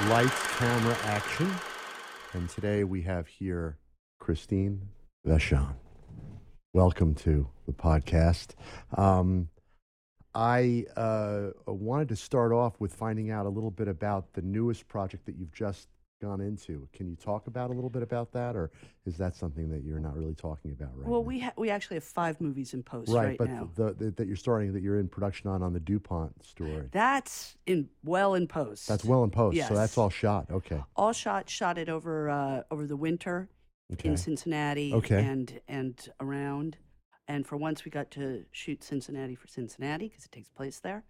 Lights, camera, action. And today we have here Christine Vachon. Welcome to the podcast. Um, I uh, wanted to start off with finding out a little bit about the newest project that you've just gone into. Can you talk about a little bit about that, or is that something that you're not really talking about right Well, now? we ha- we actually have five movies in post right, right, but now. The, the, that you're starting, that you're in production on, on the Dupont story. That's in well in post. That's well in post, Yes. so that's all shot. Okay, all shot. Shot it over uh, over the winter okay, in Cincinnati Okay. and and around. And for once, we got to shoot Cincinnati for Cincinnati because it takes place there,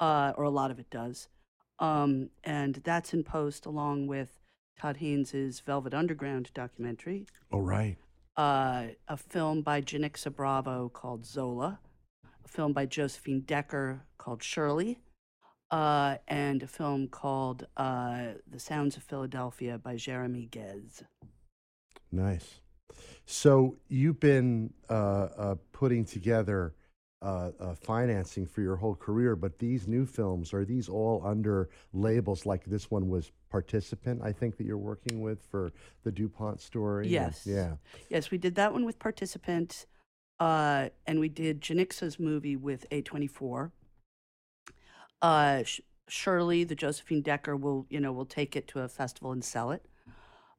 uh, or a lot of it does. Um, and that's in post along with Todd Haynes's Velvet Underground documentary, all right. uh, a film by Janicza Bravo called Zola, a film by Josephine Decker called Shirley, uh, and a film called uh, The Sounds of Philadelphia by Jeremy Guez. Nice. So you've been uh, uh, putting together uh, uh, financing for your whole career, but these new films are these all under labels like this one was participant? I think that you're working with for the Dupont story. and- Yes. Yeah. Yes, we did that one with Participant, uh, and we did Janicza's movie with A24. Uh, Sh- Shirley, the Josephine Decker, will you know will take it to a festival and sell it.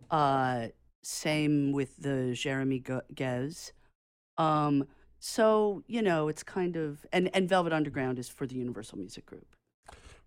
Uh, same with the Jeremy Go- Guez. Um, so you know it's kind of and and Velvet Underground is for the Universal Music Group.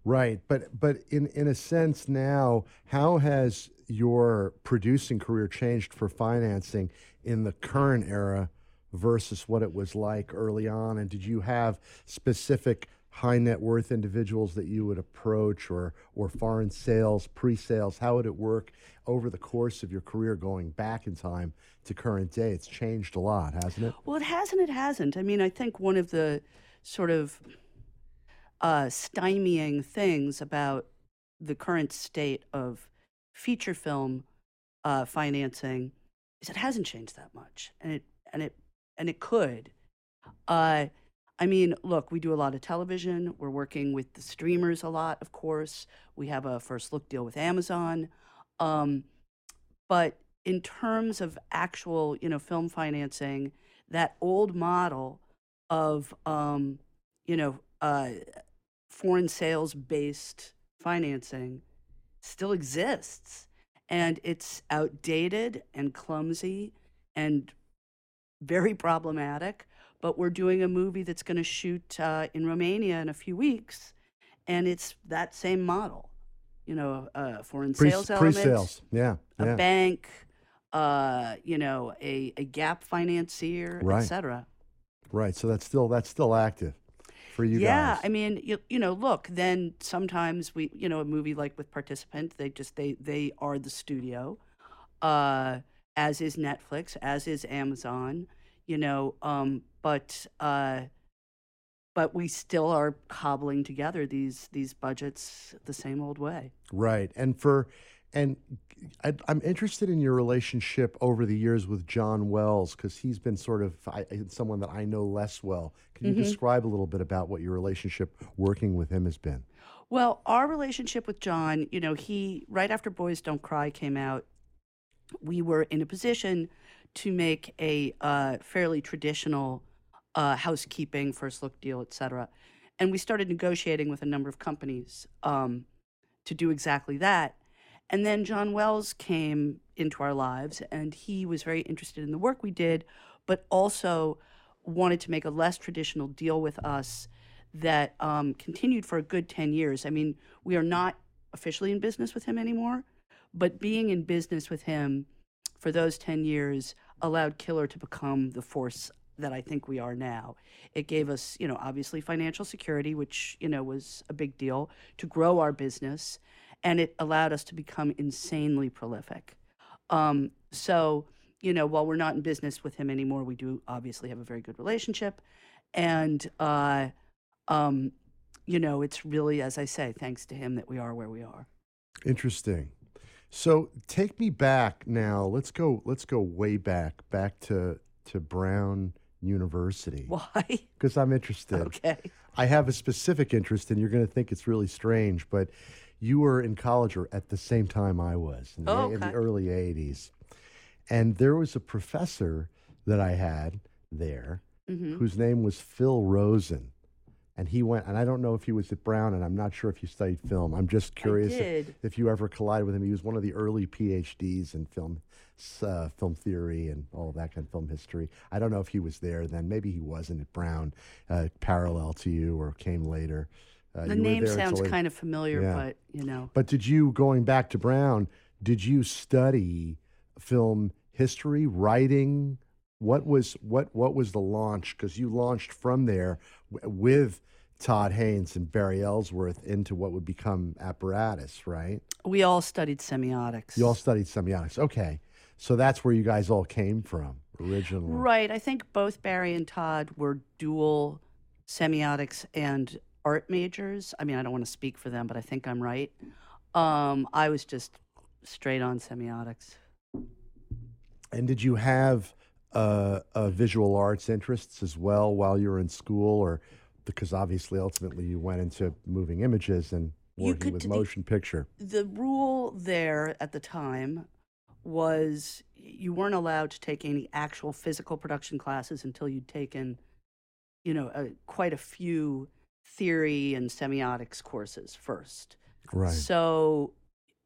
Right, but but in in a sense now, how has your producing career changed for financing in the current era versus what it was like early on? And did you have specific high net worth individuals that you would approach, or or foreign sales, pre sales? How would it work over the course of your career, going back in time to current day? It's changed a lot, hasn't it? Well, it hasn't. It hasn't. I mean, I think one of the sort of uh, stymieing things about the current state of feature film uh, financing is it hasn't changed that much, and it and it and it could. Uh, I mean, look, we do a lot of television. We're working with the streamers a lot, of course. We have a first look deal with Amazon. Um, but in terms of actual, you know, film financing, that old model of, um, you know, uh, foreign sales based financing still exists. And it's outdated and clumsy and very problematic. But we're doing a movie that's going to shoot uh, in Romania in a few weeks. And it's that same model, you know, uh, foreign Pre sales element pre-sales, yeah, a yeah. bank, uh, you know, a, a gap financier, Right. et cetera. Right. So that's still that's still active for you guys. yeah, guys. I mean, you, you know, look, then sometimes we, you know, a movie like with Participant, they just they they are the studio, uh, as is Netflix, as is Amazon, you know, um, but uh, but we still are cobbling together these these budgets the same old way. Right. And for and I, I'm interested in your relationship over the years with John Wells because he's been sort of I, someone that I know less well. Can you Mhm. describe a little bit about what your relationship working with him has been? Well, our relationship with John, you know, he right after Boys Don't Cry came out, we were in a position to make a uh, fairly traditional uh, housekeeping first look deal, et cetera. And we started negotiating with a number of companies um, to do exactly that. And then John Wells came into our lives, and he was very interested in the work we did, but also wanted to make a less traditional deal with us that um, continued for a good 10 years. I mean, we are not officially in business with him anymore, but being in business with him for those 10 years allowed Killer to become the force that I think we are now. It gave us, you know, obviously financial security, which, you know, was a big deal to grow our business, and it allowed us to become insanely prolific. Um, so, you know, while we're not in business with him anymore, we do obviously have a very good relationship. And, uh, um, you know, it's really, as I say, thanks to him that we are where we are. Interesting. So take me back now. Let's go. Let's go way back, back to to Brown University, Why? because I'm interested. okay. I have a specific interest, and you're going to think it's really strange, but you were in college or at the same time I was in the, Oh, in the early 80s. And there was a professor that I had there hmm whose name was Phil Rosen. And he went, and I don't know if he was at Brown, and I'm not sure if you studied film. I'm just curious if, if you ever collided with him. He was one of the early PhDs in film, uh, film theory and all of that kind of film history. I don't know if he was there then. Maybe he wasn't at Brown, uh, parallel to you, or came later. Uh, The name sounds kind of familiar, Yeah. but you know, But did you, going back to Brown, did you study film history, writing? What was what what was the launch? Because you launched from there w- with Todd Haynes and Barry Ellsworth into what would become apparatus, right? we all studied semiotics. You all studied semiotics. Okay. So that's where you guys all came from originally. Right. I think both Barry and Todd were dual semiotics and art majors. I mean, I don't want to speak for them, but I think I'm right. Um, I was just straight on semiotics. And did you have uh, uh, visual arts interests as well while you were in school, or because obviously ultimately you went into moving images and You working could with do the- motion picture? The rule there at the time was you weren't allowed to take any actual physical production classes until you'd taken, you know, a, quite a few theory and semiotics courses first. Right. So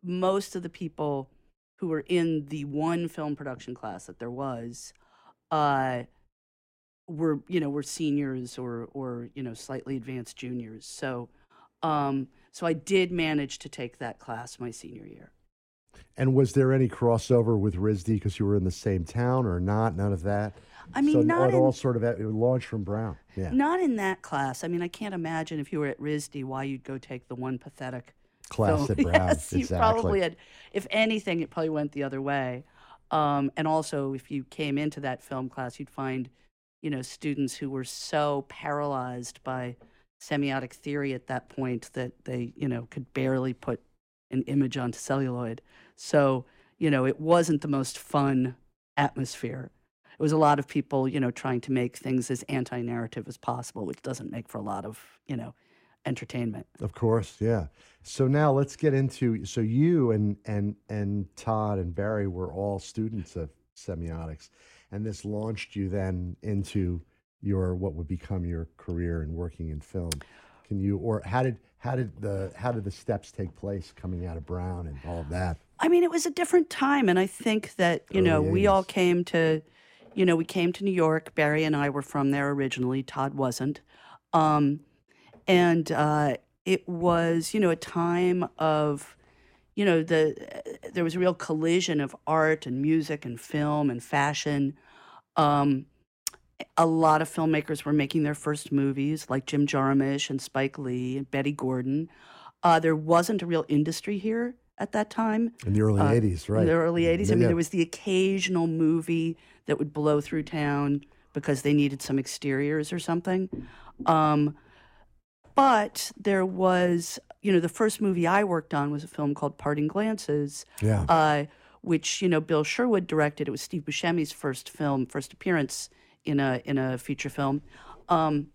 most of the people who were in the one film production class that there was uh, were you know were seniors or or you know slightly advanced juniors. So um, so I did manage to take that class my senior year. And was there any crossover with RISD because you were in the same town or not? None of that. I mean, so not it in, all sort of it launched from Brown. Yeah. not in that class. I mean, I can't imagine if you were at RISD why you'd go take the one pathetic Class film. at Brown. yes, you probably had. If anything, it probably went the other way. Um, and also, if you came into that film class, you'd find, you know, students who were so paralyzed by semiotic theory at that point that they, you know, could barely put an image onto celluloid. So, you know, it wasn't the most fun atmosphere. It was a lot of people, you know, trying to make things as anti-narrative as possible, which doesn't make for a lot of, you know, entertainment. Of course, yeah. So now let's get into so you and and and Todd and Barry were all students of semiotics, and this launched you then into your what would become your career in working in film. Can you or how did how did the how did the steps take place coming out of Brown and all of that? I mean, it was a different time, and I think that you know Early we all came to, you know, we came to New York. Barry and I were from there originally. Todd wasn't, um, and uh, it was you know a time of, you know, the there was a real collision of art and music and film and fashion. Um, a lot of filmmakers were making their first movies, like Jim Jarmusch and Spike Lee and Bette Gordon. Uh, there wasn't a real industry here at that time In the early Uh, '80s, right? in the early 80s. I mean, there was the occasional movie that would blow through town because they needed some exteriors or something. Um, but there was, you know, the first movie I worked on was a film called Parting Glances, yeah. uh, which, you know, Bill Sherwood directed. It was Steve Buscemi's first film, first appearance in a, in a feature film. Um,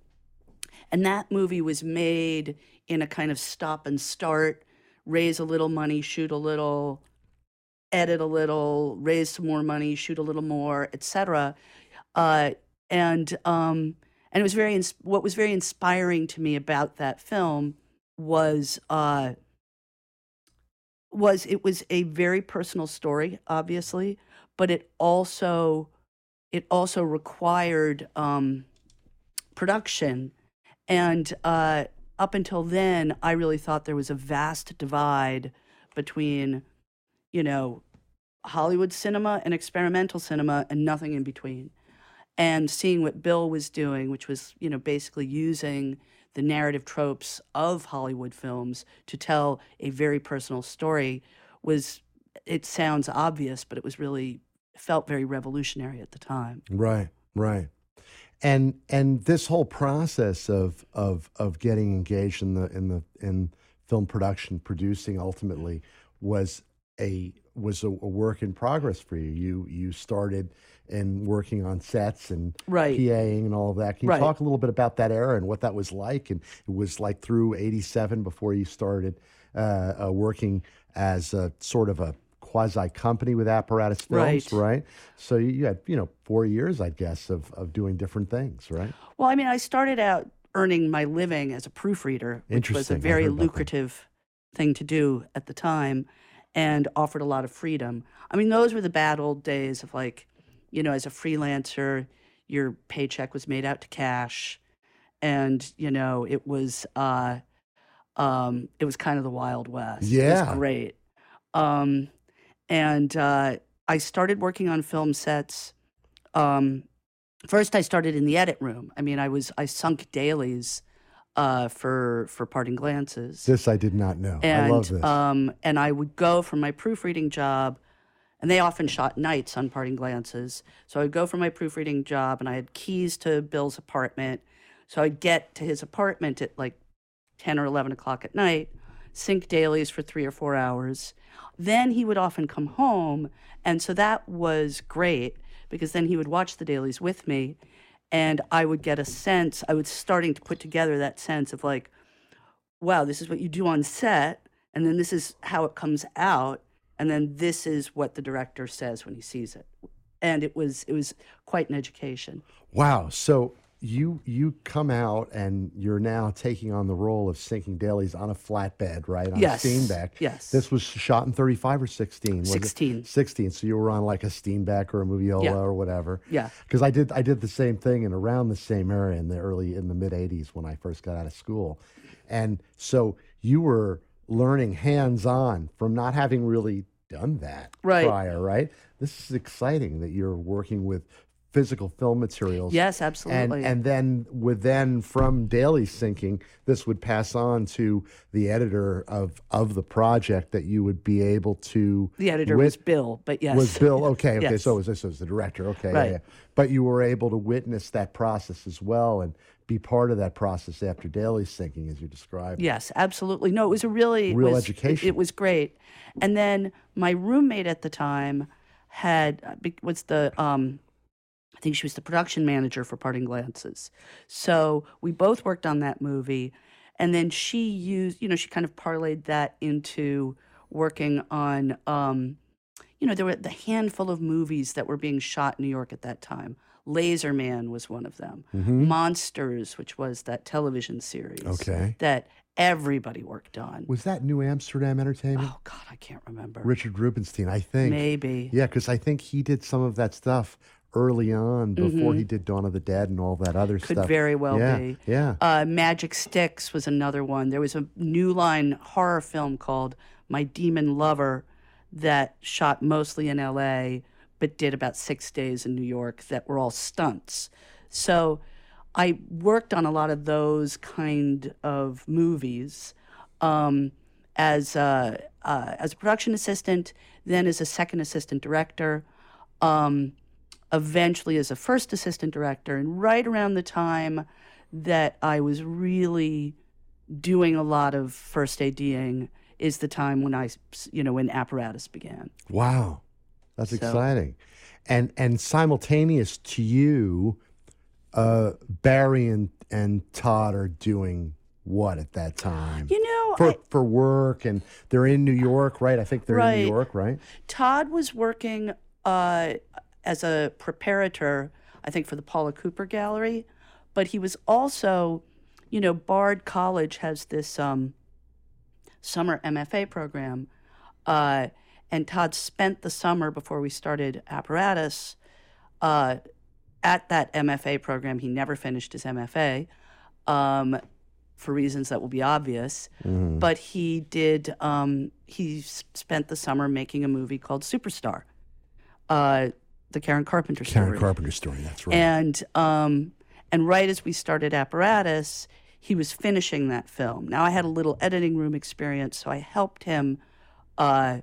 and that movie was made in a kind of stop and start, raise a little money, shoot a little, edit a little, raise some more money, shoot a little more, etc. Uh, and um, and it was very what was very inspiring to me about that film was uh, was it was a very personal story, obviously, but it also it also required um, production, and uh, up until then, I really thought there was a vast divide between, you know, Hollywood cinema and experimental cinema, and nothing in between. And seeing what Bill was doing, which was, you know, basically using the narrative tropes of Hollywood films to tell a very personal story, was it sounds obvious, but it was really felt very revolutionary at the time. Right, right. And and this whole process of of of getting engaged in the in the in film production, producing ultimately was a was a, a work in progress for you. You you started in working on sets and Right. PAing and all of that. Can you Right. talk a little bit about that era and what that was like? And it was like through '87 before you started uh, uh, working as a sort of a quasi company with Apparatus Films, Right. right? So you had, you know, four years, I guess, of, of doing different things, right? Well, I mean, I started out earning my living as a proofreader, which was a very heard about that. lucrative thing to do at the time and offered a lot of freedom. I mean, those were the bad old days of like, you know, as a freelancer, your paycheck was made out to cash and, you know, it was uh um it was kind of the wild west. It Yeah. was great. Um and uh I started working on film sets um first I started in the edit room. I mean, I was I sunk dailies uh, for for parting glances, This I did not know. and I love this. um, and I would go from my proofreading job, and they often shot nights on parting glances. So I'd go from my proofreading job, and I had keys to Bill's apartment. So I'd get to his apartment at like ten or eleven o'clock at night, sync dailies for three or four hours. Then he would often come home, and so that was great because then he would watch the dailies with me, and I would get a sense. I was starting to put together that sense of like, wow, this is what you do on set, and then this is how it comes out, and then this is what the director says when he sees it. And it was it was quite an education. Wow. So you you come out and you're now taking on the role of syncing dailies on a flatbed, right? On Yes. a Steenbeck. Yes. This was shot in 35 or 16? was it? 16. 16. So you were on like a Steenbeck or a Moviola Yeah. or whatever. Yeah. Because I did I did the same thing in around the same era in the early in the mid 80s when I first got out of school. And so you were learning hands on from not having really done that Right. prior, right? This is exciting that you're working with physical film materials. Yes, absolutely. and then with then from daily syncing, this would pass on to the editor of of the project that you would be able to the editor wit- was Bill, but yes. was Bill. Okay, okay. Yes. So was this was the director. Okay, yeah, Right. yeah. But you were able to witness that process as well and be part of that process after daily syncing, as you described. Yes, absolutely. No, it was a really Real was- education. It, was great. And then my roommate at the time had uh, was the um, I think she was the production manager for Parting Glances. So we both worked on that movie, and then she used you know she kind of parlayed that into working on um, you know there were the handful of movies that were being shot in New York at that time. Laser Man was one of them. Mhm. Monsters, which was that television series Okay. that everybody worked on. Was that New Amsterdam Entertainment? Oh God, I can't remember. Richard Rubinstein, I think. Maybe. Yeah, because I think he did some of that stuff early on before Mhm. he did Dawn of the Dead and all that other Could stuff. Could very well yeah, be. Yeah. Uh, Magic Sticks was another one. There was a New Line horror film called My Demon Lover that shot mostly in L.A. but did about six days in New York that were all stunts. So I worked on a lot of those kind of movies um, as a, uh, as a production assistant, then as a second assistant director. Um, eventually as a first assistant director and right around the time that I was really doing a lot of first ADing is the time when I, you know, when apparatus began. Wow. That's So- exciting. And and simultaneous to you, uh, Barry and, and Todd are doing what at that time? You know, for I, for work and they're in New York, right? I think they're in New York, right? Todd was working uh, as a preparator, I think, for the Paula Cooper Gallery, but he was also, you know, Bard College has this um, summer MFA program, uh, and Todd spent the summer before we started apparatus uh, at that MFA program. He never finished his MFA. Um, for reasons that will be obvious, Mhm. but he did. Um, he spent the summer making a movie called Superstar, uh, the Karen Carpenter Karen story. Karen Carpenter story. That's right. And um, and right as we started apparatus, he was finishing that film. Now I had a little editing room experience, so I helped him uh,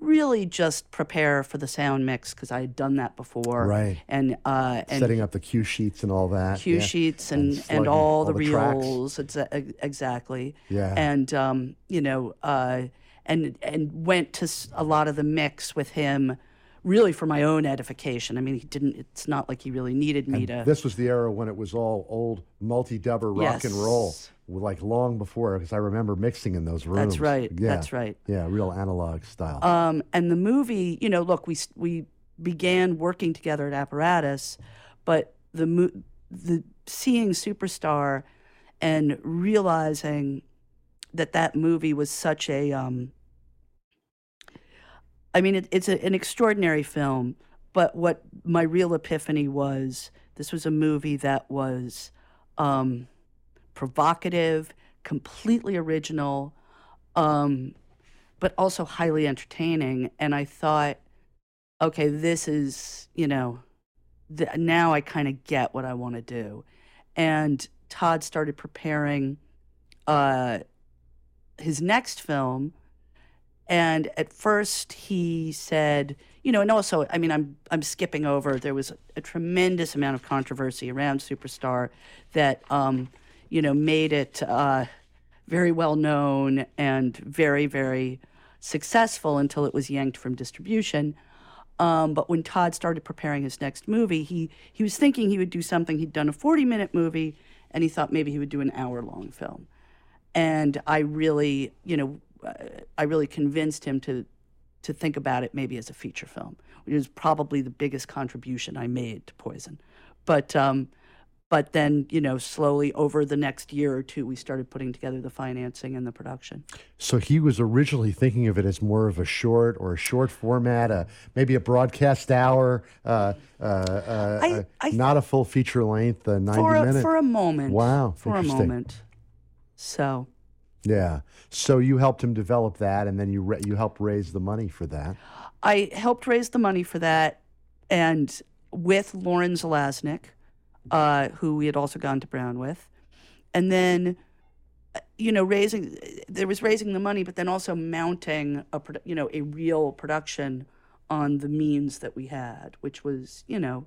really just prepare for the sound mix because I had done that before. Right. And uh, and Setting up the cue sheets and all that. cue yeah. sheets And and, and, all, all the, the reels exa- exactly Yeah. and um, you know uh, and and went to a lot of the mix with him really for my own edification. I mean, he didn't. It's not like he really needed me to. This was the era when it was all old multi-dubber rock and roll, like long before, because I remember mixing in those rooms. That's right. Yeah. That's right. Yeah, real analog style. Um, and the movie, you know, look, we we began working together at Apparatus, but the mo- the seeing Superstar and realizing that that movie was such a, um, I mean, it, it's a, an extraordinary film. But what my real epiphany was, this was a movie that was um, provocative, completely original. Um, but also highly entertaining. And I thought, okay, this is, you know, th- now I kind of get what I want to do. And Todd started preparing uh, his next film. And at first he said, you know, and also, I mean, I'm I'm skipping over. There was a tremendous amount of controversy around Superstar that, um, you know, made it uh, very well known and very, very successful until it was yanked from distribution. Um, but when Todd started preparing his next movie, he he was thinking he would do something. He'd done a 40 minute movie, and he thought maybe he would do an hour long film. And I really, you know, I really convinced him to to think about it maybe as a feature film, which is probably the biggest contribution I made to Poison. But um, but then you know, slowly over the next year or two, we started putting together the financing and the production. so he was originally thinking of it as more of a short or a short format, uh, maybe a broadcast hour, uh, uh, uh, I- uh, I- not a full feature length, uh, 90 for a, minute. for a moment. Wow, For a moment. So yeah. So you helped him develop that, and then you ra- you helped raise the money for that. I helped raise the money for that, and with Lauren Zalaznick, uh, who we had also gone to Brown with, and then, uh, you know, raising there was raising the money, but then also mounting a you know a real production on the means that we had, which was you know,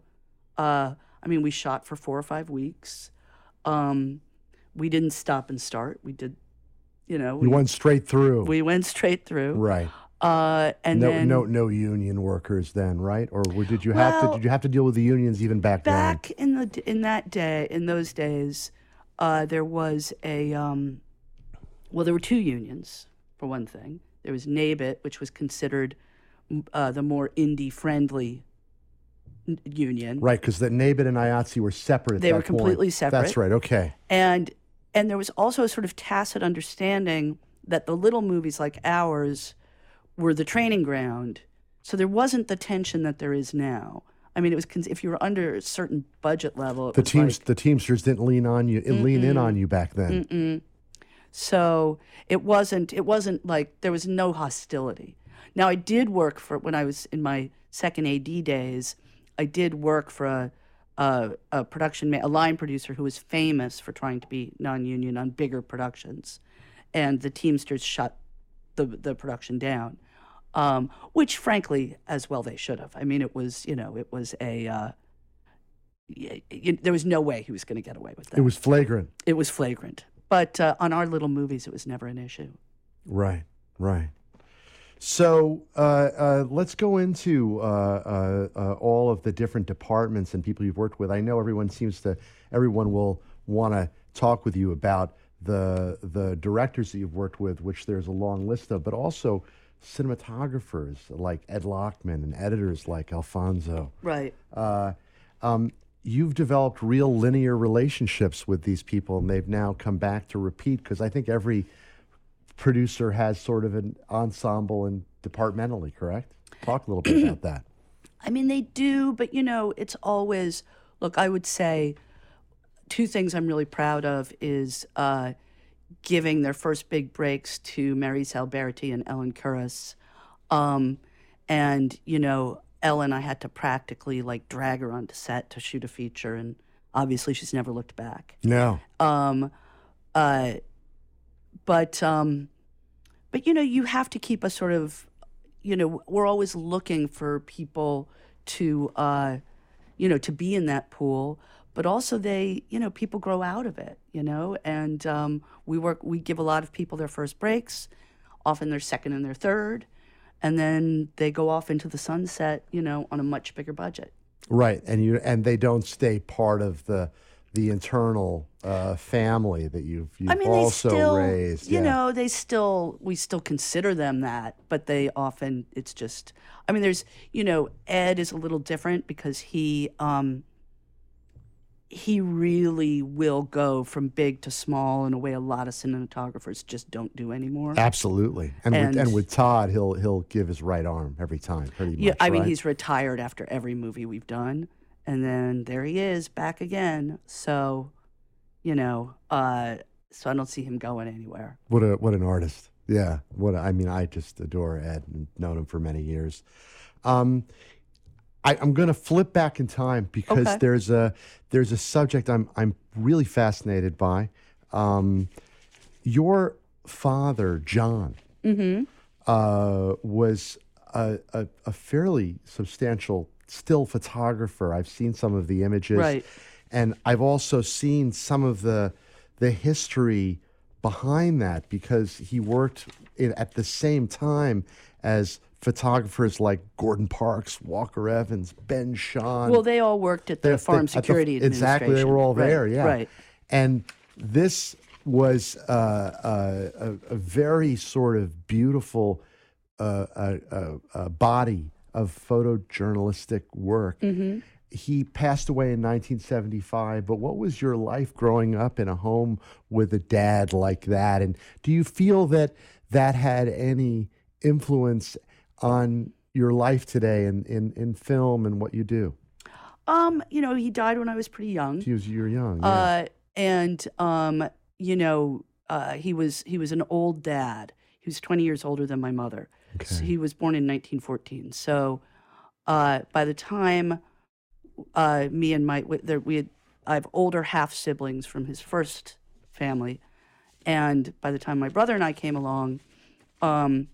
uh, I mean, we shot for four or five weeks. Um, we didn't stop and start. We did, you know, we, You went straight through. we went straight through. right. Uh, and no, then no, no union workers then, right? Or did you have to? Did you have to deal with the unions even back, then? back in the in that day in those days uh, there was a um, well there were two unions for one thing there was NABET which was considered uh, the more indie friendly union? Right, because the NABET and IATSE were separate. At They were completely point. separate. That's right. Okay. and and there was also a sort of tacit understanding that the little movies like ours were the training ground so there wasn't the tension that there is now I mean, it was if you were under a certain budget level. It The was teams, like- the Teamsters didn't lean on you, lean in on you back then. So it wasn't it wasn't like there was no hostility. Now I did work for when I was in my second AD days. I did work for a a, a production ma- a line producer who was famous for trying to be non-union on bigger productions, and the Teamsters shut the the production down, um, which frankly, as well they should have. I mean, it was you know it was a uh, y- y- there was no way he was going to get away with that It was flagrant. it was flagrant. But uh, on our little movies, it was never an issue. Right, right. So uh, uh, let's go into uh, uh, uh, all of the different departments and people you've worked with. I know everyone seems to, everyone will want to talk with you about the the directors that you've worked with, which there's a long list of, but also cinematographers like Ed Lachman and editors like Affonso. Right. Uh, um, you've developed real linear relationships with these people, and they've now come back to repeat because I think every producer has sort of an ensemble and departmentally, correct? Talk a little bit about that. I mean, they do, but you know, it's always look. I would say two things I'm really proud of is uh, giving their first big breaks to Maryse Alberti and Ellen Kuras, um, and you know, Ellen, I had to practically like drag her onto set to shoot a feature, and obviously she's never looked back. No. Um, uh, but um, but you know, you have to keep a sort of, you know, we're always looking for people to, uh, you know, to be in that pool. But also, they, you know, people grow out of it, you know, and um, we work. We give a lot of people their first breaks, often their second and their third, and then they go off into the sunset, you know, on a much bigger budget. Right, and you and they don't stay part of the the internal uh, family that you've you've I mean, also they still, raised. you yeah. know, they still, we still consider them that, but they often, it's just, I mean, there's, you know, Ed is a little different because he, um, he really will go from big to small in a way a lot of cinematographers just don't do anymore. Absolutely, and, with, And- and with Todd, he'll he'll give his right arm every time, pretty much. Yeah, I mean, right? he's retired after every movie we've done, and then there he is back again. So, you know, uh, so I don't see him going anywhere. What a what an artist. Yeah. What a, I mean, I just adore Ed and known him for many years. Um, I, I'm going to flip back in time because Okay. there's a there's a subject I'm I'm really fascinated by. Um, your father, John, uh, was a, a, a fairly substantial still photographer. I've seen some of the images, Right. and I've also seen some of the the history behind that because he worked in, at the same time as photographers like Gordon Parks, Walker Evans, Ben Shahn. Well, they all worked at the Farm they- at the- Security Exactly, they were all there. Yeah, Right. And this was uh, uh, a, a very sort of beautiful uh, uh, uh, uh, body of photojournalistic work. Mm-hmm. He passed away in 1975. But what was your life growing up in a home with a dad like that? And do you feel that that had any influence on your life today in, in, in film and what you do? Um, you know, he died when I was pretty young. He was you're young. Yeah. Uh, and um, you know, uh, he was he was an old dad. He was 20 years older than my mother. So he was born in 1914. So uh, by the time uh, me and my there, we had, I have older half siblings from his first family, and by the time my brother and I came along, um,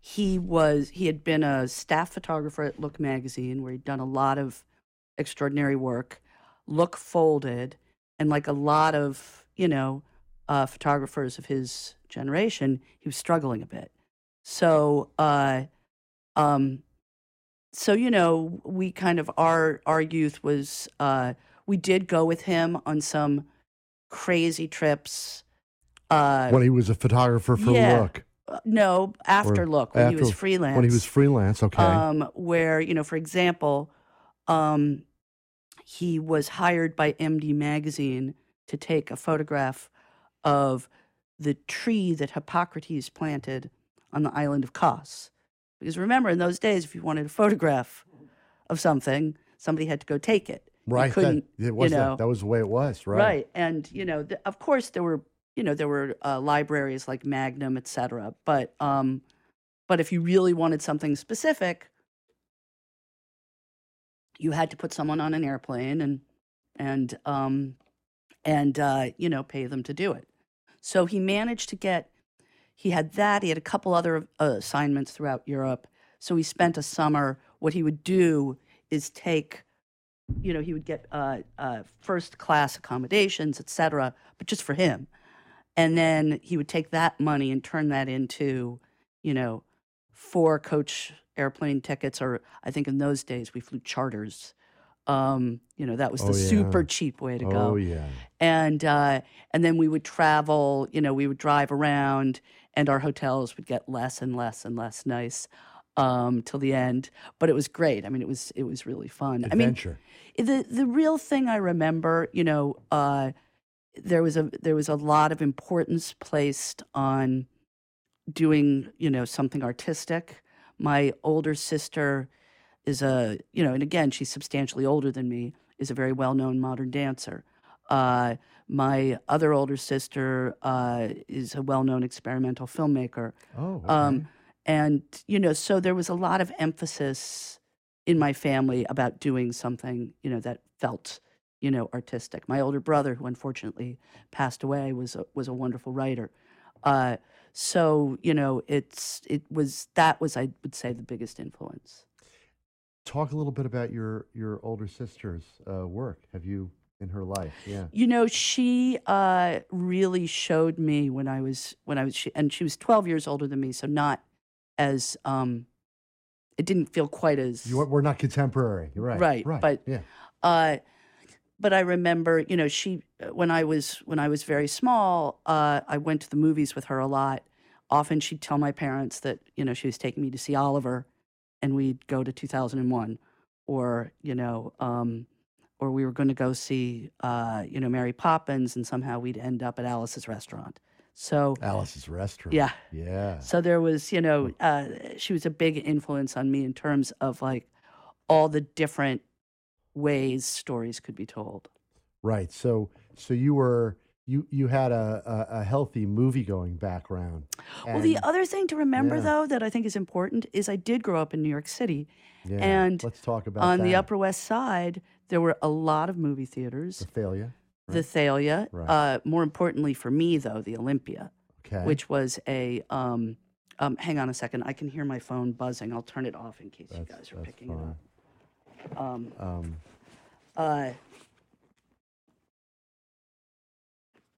he was he had been a staff photographer at Look magazine where he'd done a lot of extraordinary work. Look folded, and like a lot of you know uh, photographers of his generation, he was struggling a bit. So, uh, um, so you know, we kind of our our youth was uh, we did go with him on some crazy trips. Uh, when he was a photographer for yeah. Look. uh, no, after look when he was freelance. When he was freelance, okay. Um, where you know, for example, um, he was hired by MD Magazine to take a photograph of the tree that Hippocrates planted on the island of Kos. Because remember, in those days, if you wanted a photograph of something, somebody had to go take it. Right. That, couldn't, it was you know, that was the way it was, right? Right. And, you know, th- of course there were, you know, there were uh, libraries like Magnum, et cetera. But, um, but if you really wanted something specific, you had to put someone on an airplane and, and, um, and, uh, you know, pay them to do it. So he managed to get, he had that. He had a couple other uh, assignments throughout Europe. So he spent a summer. What he would do is take you know, he would get uh, uh, first class accommodations, et cetera, but just for him. And then he would take that money and turn that into, you know, four coach airplane tickets, or I think in those days we flew charters. Um, you know, that was the Oh, yeah. super cheap way to go Oh yeah. and uh, and then we would travel. You know, we would drive around, and our hotels would get less and less and less nice um, till the end. But it was great. I mean, it was it was really fun. I mean, Adventure. the the real thing I remember, you know, uh, there was a there was a lot of importance placed on doing, you know, something artistic. My older sister is a, you know, and again, she's substantially older than me, is a very well known modern dancer. Uh, my other older sister uh, is a well known experimental filmmaker. oh. Okay. Um, and, you know, so there was a lot of emphasis in my family about doing something, you know, that felt, you know, artistic. My older brother, who unfortunately passed away, was a, was a wonderful writer. Uh, so, you know, it's it was that was I would say the biggest influence. Talk a little bit about your your older sister's uh, work. Have you in her life? Yeah. You know, she uh, really showed me when I was when I was she, and she was 12 years older than me, so not as um, it didn't feel quite as You, we're not contemporary. You're right. Right, Right. but- yeah. uh, but I remember, you know, she when I was when I was very small, uh, I went to the movies with her a lot. Often she'd tell my parents that you know she was taking me to see Oliver, and we'd go to 2001, or you know, um, or we were going to go see uh, you know Mary Poppins, and somehow we'd end up at Alice's restaurant. So Alice's restaurant. yeah, Yeah. so there was, you know, uh, she was a big influence on me in terms of like all the different ways stories could be told. Right. So so you were you you had a a, a healthy movie going background. well, the other thing to remember, yeah. though, that I think is important is I did grow up in New York City. yeah, and let's talk about on the. Upper West Side, there were a lot of movie theaters. the. Thalia. The Thalia, Right. uh, more importantly for me, though, the Olympia, Okay. which was a. Um, um, hang on a second. I can hear my phone buzzing. I'll turn it off in case you guys are picking fine. it up. Um, Um, Uh,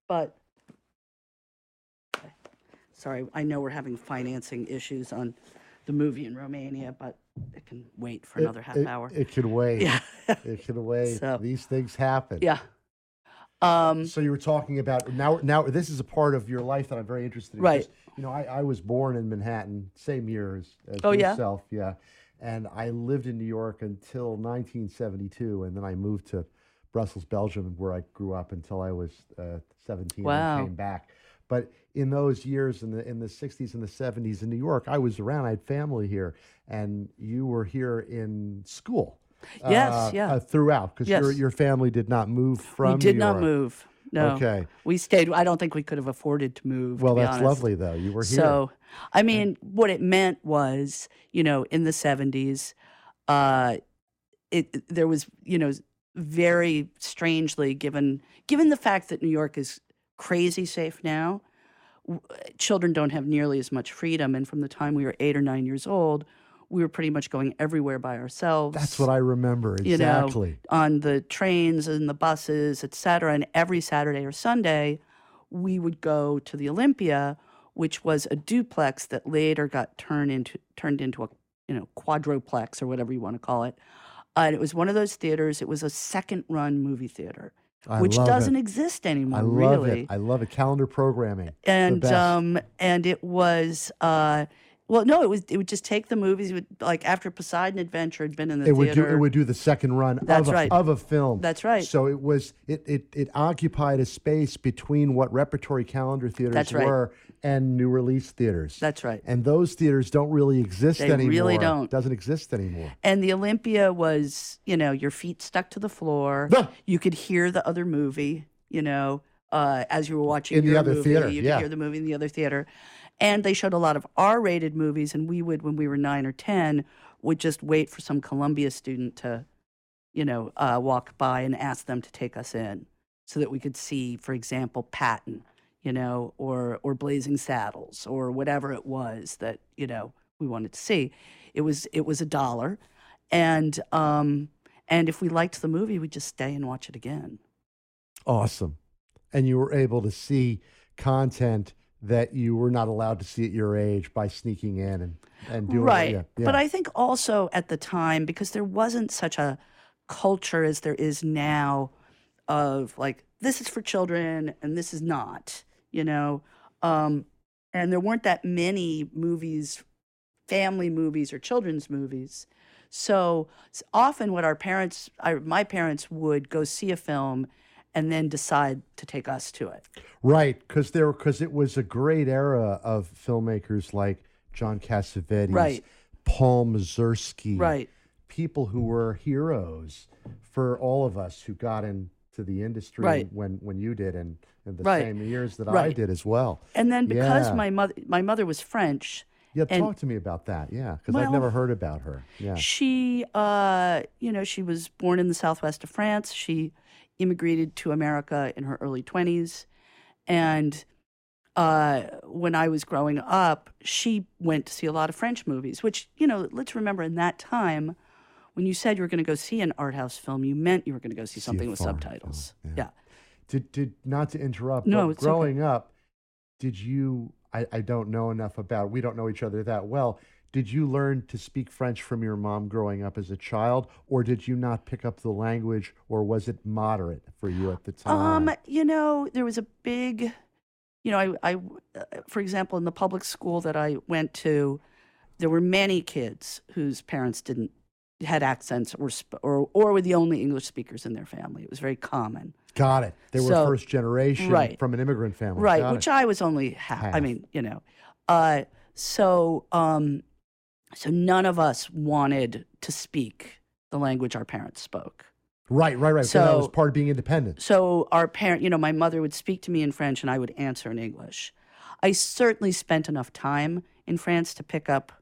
but sorry, I know we're having financing issues on the movie in Romania, but it can wait for it- another half it, hour. It could wait. yeah, It can wait. So- These things happen. yeah. Um, So you were talking about now. Now this is a part of your life that I'm very interested in. Right. You know, I, I was born in Manhattan, same year as, as Oh, yeah? yourself. Yeah. And I lived in New York until 1972, and then I moved to Brussels, Belgium, where I grew up until I was uh, 17 Wow. and came back. But in those years, in the in the 60s and the 70s in New York, I was around. I had family here, and you were here in school. Yes, uh, yeah. uh, throughout, because your Yes. your family did not move from. we did New not York. move. No, Okay. we stayed. I don't think we could have afforded to move. to Well, be that's honest. lovely, though. You were here. So, I mean, what it meant was, you know, in the 70s, uh, it there was, you know, very strangely given given the fact that New York is crazy safe now, children don't have nearly as much freedom. And from the time we were eight or nine years old, we were pretty much going everywhere by ourselves That's what I remember you know, exactly. on the trains and the buses, et cetera. And every Saturday or Sunday, we would go to the Olympia, which was a duplex that later got turned into turned into a you know quadroplex or whatever you want to call it. Uh, and it was one of those theaters. It was a second run movie theater, I which doesn't It. exist anymore. I love really it. I love it. Calendar programming. and um and it was uh well no it was it would just take the movies would like after Poseidon Adventure had been in the It would do. theater It would do the second run That's of a, right. of a film. That's right. So it was. It, it it occupied a space between what repertory calendar theaters That's right. were and new release theaters. that's right and those theaters don't really exist They anymore. really don't. Doesn't exist anymore. and the Olympia was you know your feet stuck to the floor Ah! you could hear the other movie you know uh as you were watching In the other movie, theater, you yeah. could hear the movie in the other theater and they showed a lot of R-rated movies and we would when we were 9 or 10 would just wait for some Columbia student to you know uh, walk by and ask them to take us in so that we could see for example Patton you know or or Blazing Saddles or whatever it was that you know we wanted to see. It was it was a dollar. And um and if we liked the movie we'd just stay and watch it again. Awesome. And you were able to see content that you were not allowed to see at your age by sneaking in and and doing right. Yeah, but i think also at the time because there wasn't such a culture as there is now of like this is for children and this is not you know? Um and there weren't that many movies family movies or children's movies. So often what our parents I, my parents would go see a film and then decide to take us to it Right, because there because it was a great era of filmmakers like John Cassavetes, Right. Paul Mazursky, right people who were heroes for all of us who got into the industry Right. when when you did and in the Right. same years that I did as well. and then because Yeah. my mother my mother was french Yeah, And- talk to me about that. Yeah, because I've never heard about her. Yeah, She, uh, you know, she was born in the southwest of France. She immigrated to America in her early 20s. And uh, when I was growing up, she went to see a lot of French movies, which, you know, let's remember in that time, when you said you were going to go see an art house film, you meant you were going to go see See something with subtitles. film, Yeah. yeah. Did did not to interrupt? No, but it's okay. growing up, did you I, I don't know enough about. We don't know each other that well. Did you learn to speak French from your mom growing up as a child, or did you not pick up the language, or was it moderate for you at the time? Um, you know, there was a big, you know, I, I, for example, in the public school that I went to, there were many kids whose parents didn't had accents or or or were the only English speakers in their family. It was very common. Got it. They were So- first generation right. from an immigrant family. right Got which it. i was only half, i mean you know uh so um so none of us wanted to speak the language our parents spoke right, right, right. So, that was part of being independent. so our parent you know my mother would speak to me in french and i would answer in english i certainly spent enough time in france to pick up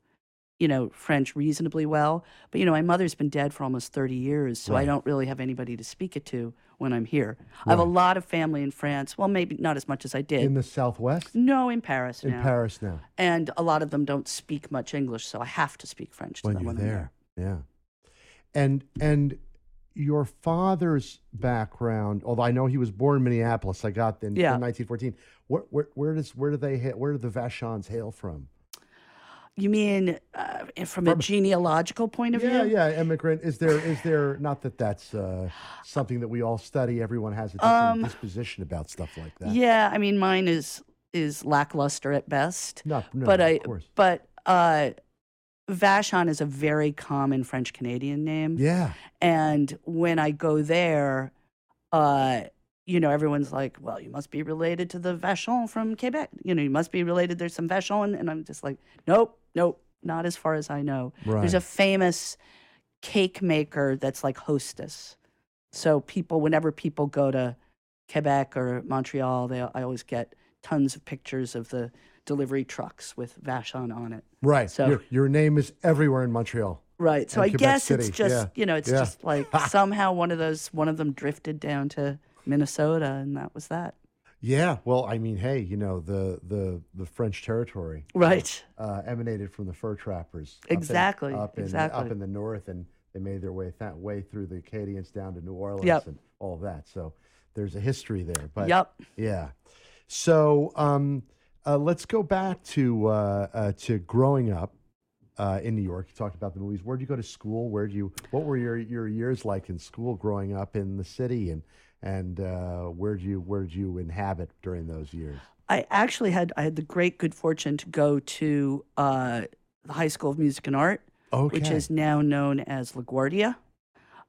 you know french reasonably well but you know my mother's been dead for almost 30 years so i don't really have anybody to speak it to when i'm here i have a lot of family in france well maybe not as much as i did In the Southwest? no in paris In now. Paris now. and a lot of them don't speak much English, so I have to speak French to when them when I'm there. Yeah. And and your father's background, although I know he was born in Minneapolis, I got in, Yeah. in 1914. Where, where, where does where do they ha- where do the Vachons hail from? You mean uh, from, a genealogical point of Yeah, view? yeah, yeah. immigrant. Is there is there not that that's uh, something that we all study? Everyone has a different Um, disposition about stuff like that. Yeah, I mean mine is is lackluster at best. No, no, but of I course. but uh Vachon is a very common French Canadian name. Yeah, And when I go there, uh, you know, everyone's like, well, you must be related to the Vachon from Quebec. You know, you must be related. There's some Vachon. And I'm just like, nope, nope, not as far as I know. right. There's a famous cake maker that's like hostess. So people, whenever people go to Quebec or Montreal, they I always get tons of pictures of the delivery trucks with Vachon on it. right. so- your, your name is everywhere in Montreal. Right. So I Quebec guess it's just yeah, you know, it's yeah. just like somehow one of those one of them drifted down to Minnesota and that was that. Yeah, well, I mean, hey, you know, the the the French territory Right. uh, emanated from the fur trappers. up in- Exactly, Up in, exactly. up in the north, and they made their way that way through the Acadians down to New Orleans Yep. and all that. So there's a history there. But yep. yeah. So um, uh, let's go back to uh, uh, to growing up uh, in New York. You talked about the movies. Where would you go to school? Where do you? What were your, your years like in school growing up in the city? And and uh, where do you where did you inhabit during those years? I actually had I had the great good fortune to go to uh, the High School of Music and Art, Okay. which is now known as LaGuardia.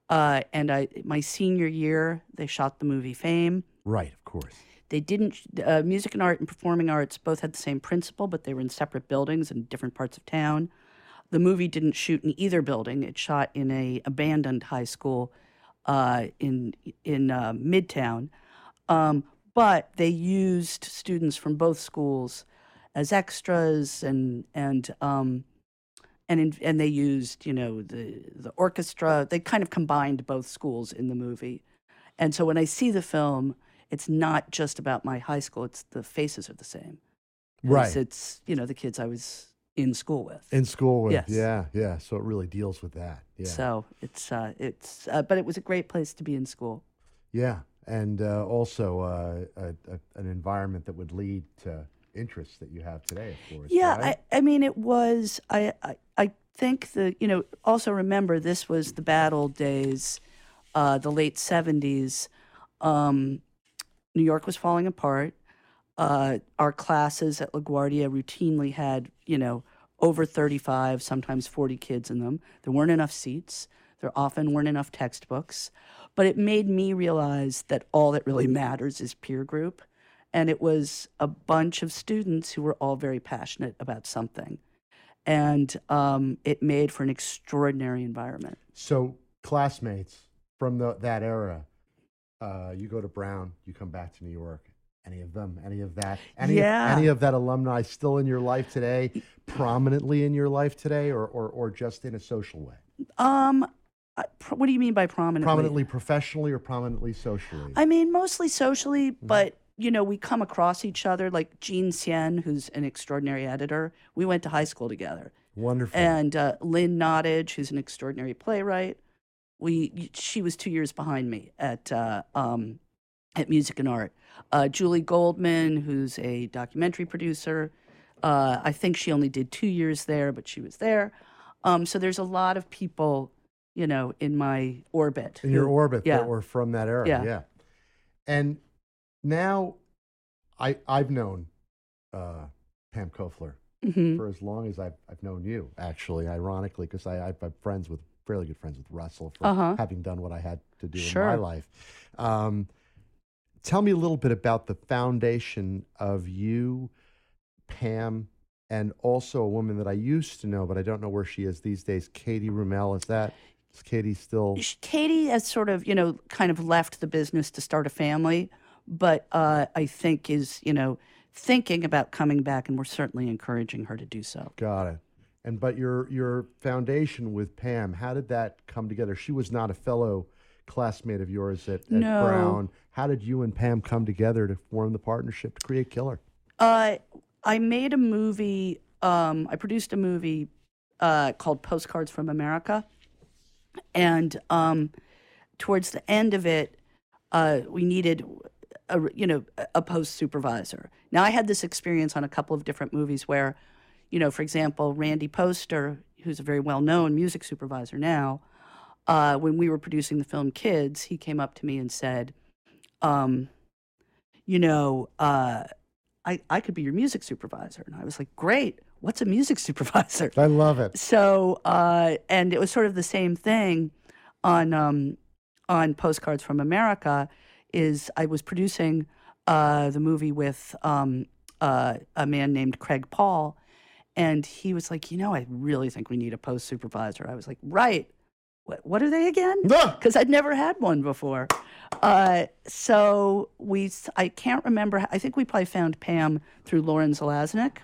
Uh, and I my senior year they shot the movie Fame. right, of course. They didn't uh, music and art and performing arts both had the same principal, but they were in separate buildings in different parts of town. The movie didn't shoot in either building. It shot in a abandoned high school uh, in in uh, Midtown, um, but they used students from both schools as extras and and um, and in, and they used you know the the orchestra. They kind of combined both schools in the movie, and so when I see the film, it's not just about my high school. It's the faces are the same. Right. It's you know the kids I was in school with. In school with Yes. yeah, yeah. So it really deals with that. Yeah. So it's uh, it's uh, but it was a great place to be in school. Yeah, and uh, also uh, a, a, an environment that would lead to interests that you have today, of course. Yeah, right? I, I mean, it was. I, I I think the you know also remember this was the battle days, uh, the late seventies. Um, New York was falling apart. Uh, our classes at LaGuardia routinely had you know over thirty five, sometimes forty kids in them. There weren't enough seats. There often weren't enough textbooks. But it made me realize that all that really matters is peer group. And it was a bunch of students who were all very passionate about something. And um, it made for an extraordinary environment. so classmates from the, that era, uh, you go to Brown, you come back to New York. Any of them? Any of that? Any, Yeah. any of that alumni still in your life today, prominently in your life today, or, or, or just in a social way? Um, what do you mean by prominently? Prominently professionally or prominently socially? I mean, mostly socially, Mm-hmm. but you know, we come across each other. Like Jean Sien, who's an extraordinary editor, we went to high school together. Wonderful. and uh, Lynn Nottage, who's an extraordinary playwright. We she was two years behind me at uh, um, at Music and Art. Uh, Julie Goldman, who's a documentary producer. Uh, I think she only did two years there, but she was there. Um, so there's a lot of people, you know, in my orbit. in your orbit yeah. that were from that era. Yeah. And now I I've known uh, Pam Koffler Mhm. for as long as I've I've known you, actually, ironically, because I I've, I'm friends with fairly good friends with Russell for Uh-huh. having done what I had to do in my life. Um, tell me a little bit about the foundation of you, Pam, and also a woman that I used to know, but I don't know where she is these days, Katie Roumel. Is that is Katie still? Katie has sort of, you know, kind of left the business to start a family, but uh, I think is, you know, thinking about coming back, and we're certainly encouraging her to do so. Got it. And but your your foundation with Pam, how did that come together? She was not a fellow classmate of yours at, at No. Brown. How did you and Pam come together to form the partnership to create Killer? Uh, I made a movie. Um, I produced a movie uh, called Postcards from America, and um, towards the end of it, uh, we needed a you know a- a post supervisor. Now I had this experience on a couple of different movies where, you know, for example, Randy Poster, who's a very well known music supervisor now, uh, when we were producing the film Kids, he came up to me and said, um, you know. Uh, I, I could be your music supervisor. And I was like, great. What's a music supervisor? I love it. So, uh, and it was sort of the same thing on um, on Postcards from America. Is I was producing uh, the movie with um, uh, a man named Craig Paul, and he was like, you know, I really think we need a post supervisor. I was like, right. What what are they again? Because I'd never had one before. Uh, so we, I can't remember. I think we probably found Pam through Lauren Zalaznick,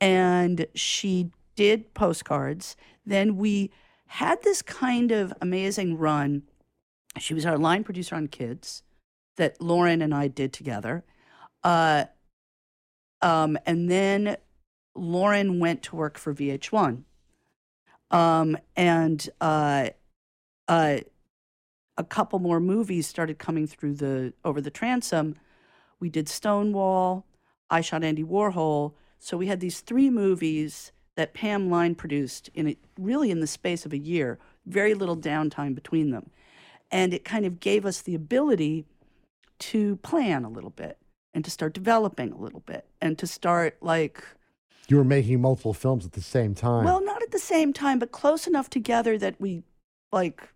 and she did postcards. Then we had this kind of amazing run. She was our line producer on Kids that Lauren and I did together. Uh, um, and then Lauren went to work for VH1. Um, and uh, uh, a couple more movies started coming through the over the transom. We did Stonewall. I shot Andy Warhol. So we had these three movies that Pam Line produced in a, really in the space of a year. Very little downtime between them, and it kind of gave us the ability to plan a little bit and to start developing a little bit and to start like You were making multiple films at the same time. well, not at the same time, but close enough together that we, like,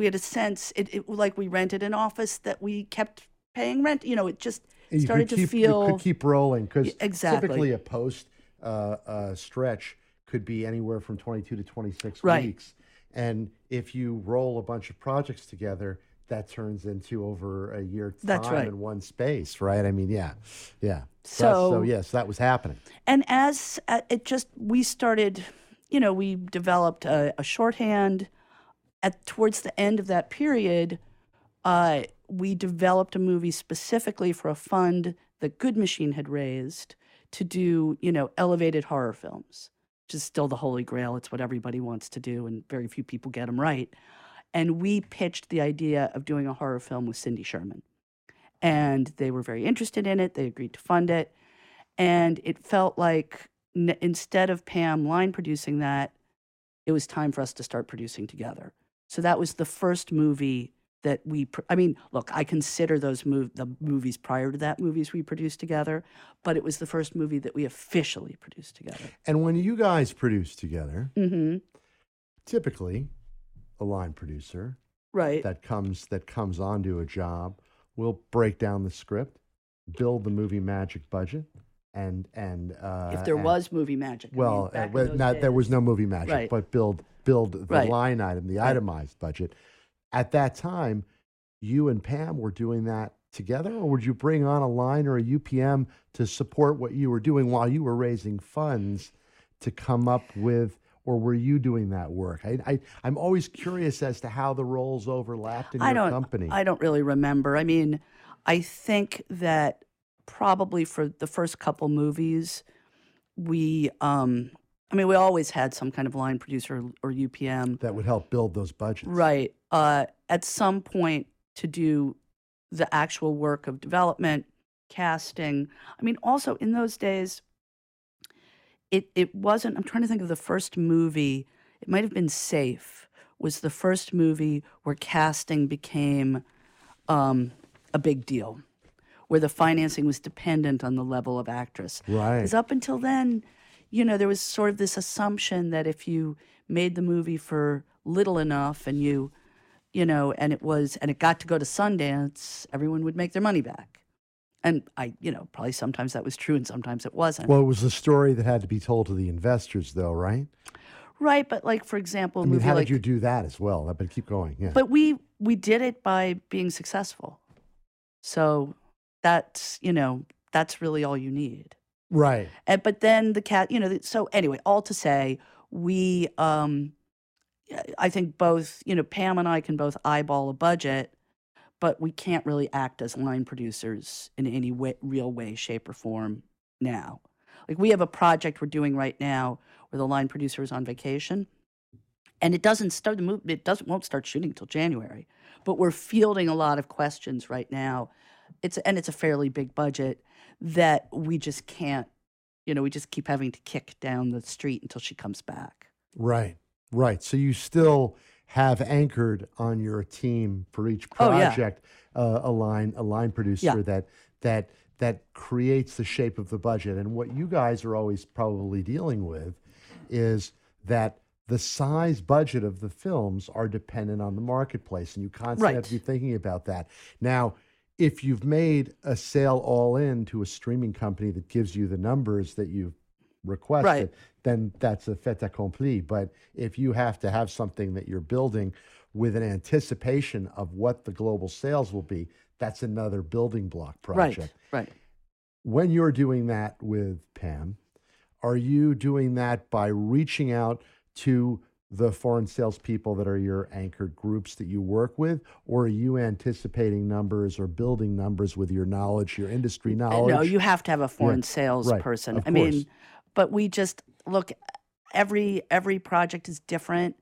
we had a sense. It, it like we rented an office that we kept paying rent. You know, it just started to feel. you could keep rolling because exactly. typically a post uh, uh, stretch could be anywhere from 22 to 26 Right. weeks. And if you roll a bunch of projects together, that turns into over a year That's time right. in one space, right? I mean, yeah, yeah. So, so So- yes, that was happening. and as uh, it just we started, you know, we developed a, a shorthand. At towards the end of that period, uh, we developed a movie specifically for a fund that Good Machine had raised to do, you know, elevated horror films, which is still the holy grail. It's what everybody wants to do, and very few people get them right. And we pitched the idea of doing a horror film with Cindy Sherman. And they were very interested in it. They agreed to fund it. And it felt like n- instead of Pam line producing that, it was time for us to start producing together. So that was the first movie that we. Pr- I mean, look, I consider those mov- the movies prior to that movies we produced together, but it was the first movie that we officially produced together. And when you guys produce together, hmm typically a line producer Right. that comes that comes onto a job will break down the script, build the movie magic budget, and and uh, if there and- was movie magic. I mean, well, uh, well, not, there was no movie magic, Right. but build build the Right. line item, the itemized budget. At that time, you and Pam were doing that together, or would you bring on a line or a UPM to support what you were doing while you were raising funds to come up with? Or were you doing that work? I, I, I'm always curious as to how the roles overlapped in I your don't. company. I don't really remember. I mean, I think that probably for the first couple movies, we. Um, I mean, we always had some kind of line producer or UPM, that would help build those budgets. right? Uh, at some point to do the actual work of development, casting. I mean, also in those days, it it wasn't. I'm trying to think of the first movie. It might have been Safe. Was the first movie where casting became um, a big deal, where the financing was dependent on the level of actress. Right. Because up until then, you know, there was sort of this assumption that if you made the movie for little enough and you, you know, and it was, and it got to go to Sundance, everyone would make their money back. And I, you know, probably sometimes that was true and sometimes it wasn't. Well, it was the story that had to be told to the investors, though, right? right. But like, for example, I mean, movie how like, did you do that as well? But keep going. Yeah. but we, we did it by being successful. So that's, you know, that's really all you need. Right. And, but then the cat, you know, so anyway, all to say, we, um, I think both, you know, Pam and I can both eyeball a budget, but we can't really act as line producers in any way, real way, shape, or form now. Like we have a project we're doing right now where the line producer is on vacation, and it doesn't start the movie. It doesn't won't start shooting until January. But we're fielding a lot of questions right now. It's and it's a fairly big budget that we just can't. You know, we just keep having to kick down the street until she comes back. Right. Right. So you still have anchored on your team for each Oh, yeah. project uh, a line a line producer that that that creates the shape of the budget. And what you guys are always probably dealing with is that the size budget of the films are dependent on the marketplace, and you constantly have to be thinking about that. Now, if you've made a sale all in to a streaming company that gives you the numbers that you've requested, then that's a fait accompli. But if you have to have something that you're building with an anticipation of what the global sales will be, that's another building block project. Right. Right. When you're doing that with Pam, are you doing that by reaching out to the foreign salespeople that are your anchored groups that you work with, or are you anticipating numbers or building numbers with your knowledge, your industry knowledge? Uh, No, you have to have a foreign sales right, person. of I mean, but we just look every every project is different.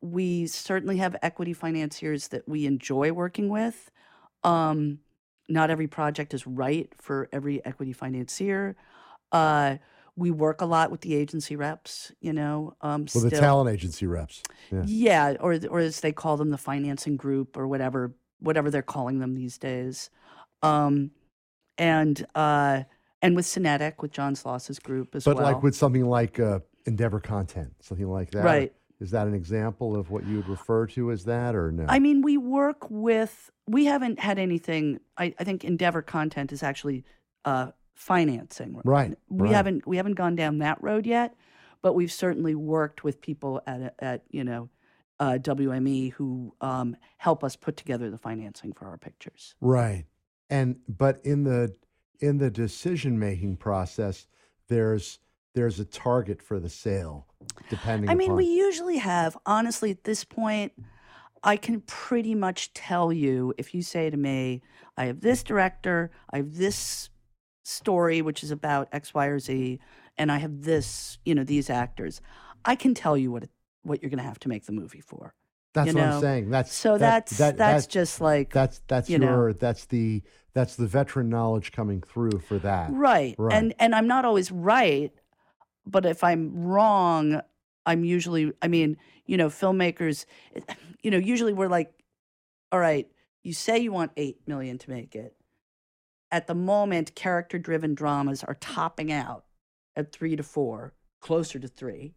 We certainly have equity financiers that we enjoy working with. Um, not every project is right for every equity financier. Uh, we work a lot with the agency reps, you know. Um, with still. the talent agency reps. Yeah. Yeah, or or as they call them, the financing group or whatever whatever they're calling them these days. Um, and uh, and with Cinetic, with John Sloss's group as But well. But like with something like uh, Endeavor Content, something like that. Right. Is that an example of what you would refer to as that or no? I mean, we work with. We haven't had anything. I, I think Endeavor Content is actually uh, financing. Right, We right. haven't we haven't gone down that road yet, but we've certainly worked with people at at you know uh, WME who um, help us put together the financing for our pictures. Right. And but in the in the decision making process, there's there's a target for the sale, depending. I mean, upon, we usually have, honestly, at this point, I can pretty much tell you if you say to me, I have this director, I have this story, which is about X, Y, or Z, and I have this, you know, these actors, I can tell you what what you're going to have to make the movie for. that's you what know, I'm saying. That's So that- that's that- that's that- just like that's that's you know. your that's the that's the veteran knowledge coming through for that. right. Right. And and I'm not always right, but if I'm wrong, I'm usually I mean, you know, filmmakers eh, you know, usually we're like all right, you say you want 8 million to make it. At the moment, character driven dramas are topping out at 3 to 4, closer to 3.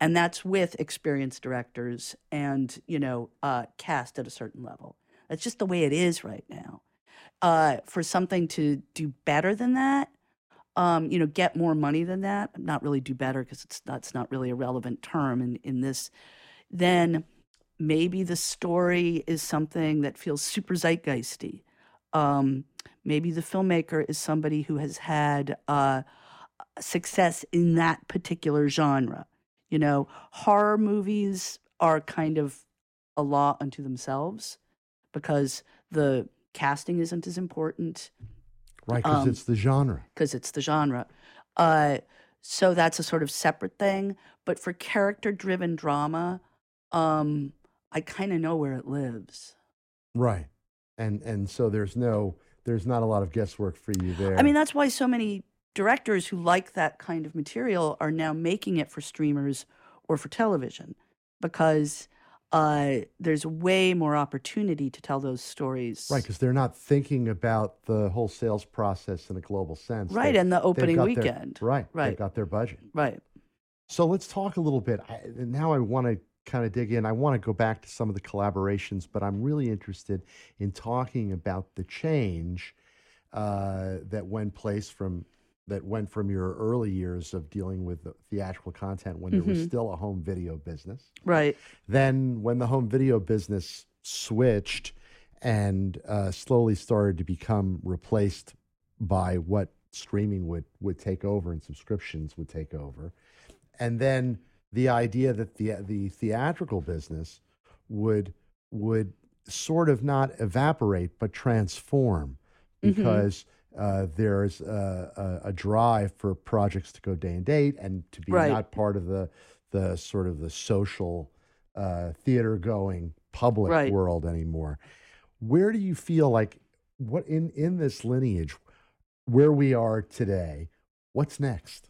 And that's with experienced directors and, you know, uh, cast at a certain level. That's just the way it is right now. Uh, for something to do better than that, um, you know, get more money than that, not really do better because it's that's not really a relevant term in, in this, then maybe the story is something that feels super zeitgeisty. Um, maybe the filmmaker is somebody who has had uh, success in that particular genre. You know, horror movies are kind of a law unto themselves because the casting isn't as important Right, because Um, it's the genre. because it's the genre. Uh, so that's a sort of separate thing. But for character driven drama, um, I kind of know where it lives. Right. And and so there's no there's not a lot of guesswork for you there. I mean, that's why so many directors who like that kind of material are now making it for streamers or for television because uh, there's way more opportunity to tell those stories. Right, because they're not thinking about the whole sales process in a global sense. Right, They- and the opening got their- weekend. right, Right. They've got their budget. Right. So let's talk a little bit. I, now I want to kind of dig in. I want to go back to some of the collaborations, but I'm really interested in talking about the change uh, that went place from that went from your early years of dealing with the theatrical content when there was Mhm. still a home video business. Right. Then, when the home video business switched and uh, slowly started to become replaced by what streaming would would take over and subscriptions would take over, and then the idea that the the theatrical business would would sort of not evaporate but transform Mhm. because uh, there's a, a, a drive for projects to go day and date and to be Right. not part of the the sort of the social uh, theater going public Right. world anymore. Where do you feel like what in in this lineage where we are today? What's next?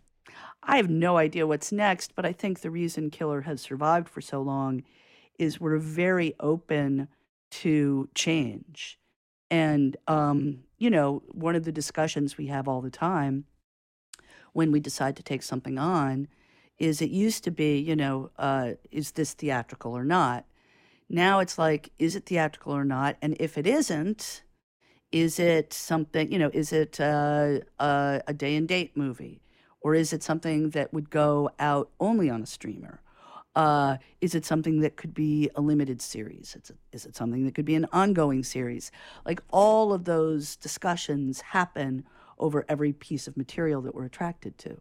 I have no idea what's next, but I think the reason Killer has survived for so long is we're very open to change. And, um, you know, one of the discussions we have all the time when we decide to take something on is it used to be, you know, uh, is this theatrical or not? Now it's like, is it theatrical or not? And if it isn't, is it something, you know, is it uh, a, a day and date movie? Or is it something that would go out only on a streamer? Uh, is it something that could be a limited series? Is it something that could be an ongoing series? Like all of those discussions happen over every piece of material that we're attracted to.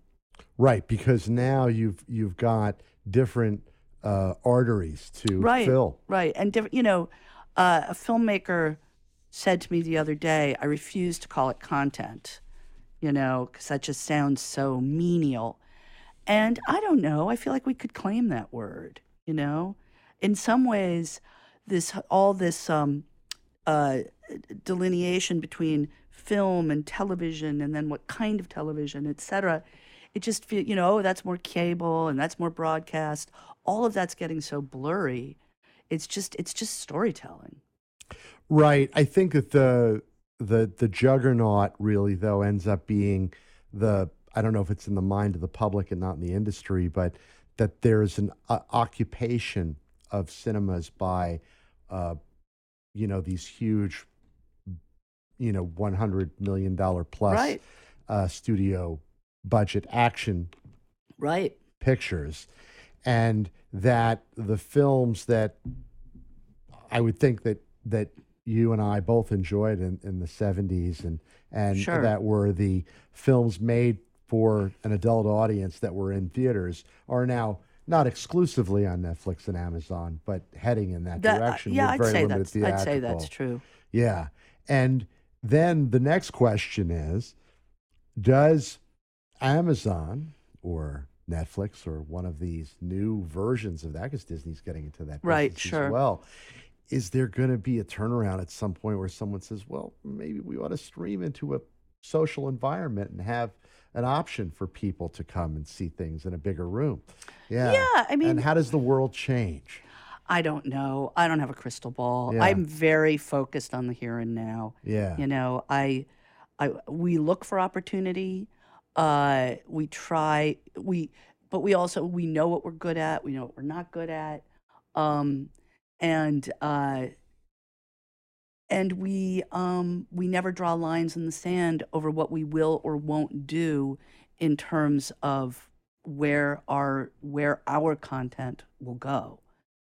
Right, because now you've you've got different uh, arteries to Right. fill. Right. And, diff- you know, uh, a filmmaker said to me the other day, I refuse to call it content, you know, because that just sounds so menial. And I don't know. I feel like we could claim that word, you know? In some ways, this all this um, uh, delineation between film and television and then what kind of television, et cetera, it just feel you know, oh, that's more cable and that's more broadcast. All of that's getting so blurry. It's just it's just storytelling. Right. I think that the the the juggernaut really though ends up being the I don't know if it's in the mind of the public and not in the industry, but that there's an uh, occupation of cinemas by uh, you know these huge you know 100 million dollar plus Right. uh, studio budget action Right. pictures, and that the films that I would think that that you and I both enjoyed in, in the seventies and and Sure. that were the films made for an adult audience that were in theaters are now not exclusively on Netflix and Amazon, but heading in that, That- uh, direction. yeah, with I'd say that's I'd say that's true. Yeah. And then the next question is Does Amazon or Netflix or one of these new versions of that, because Disney's getting into that Right, sure. as well, is there going to be a turnaround at some point where someone says, well, maybe we ought to stream into a social environment and have an option for people to come and see things in a bigger room? Yeah. Yeah, I mean- and how does the world change? I don't know. I don't have a crystal ball. Yeah. I'm very focused on the here and now. Yeah. You know, I, I we look for opportunity. Uh, we try we, but we also we know what we're good at. We know what we're not good at, um, and uh, and we um, we never draw lines in the sand over what we will or won't do in terms of where our where our content will go.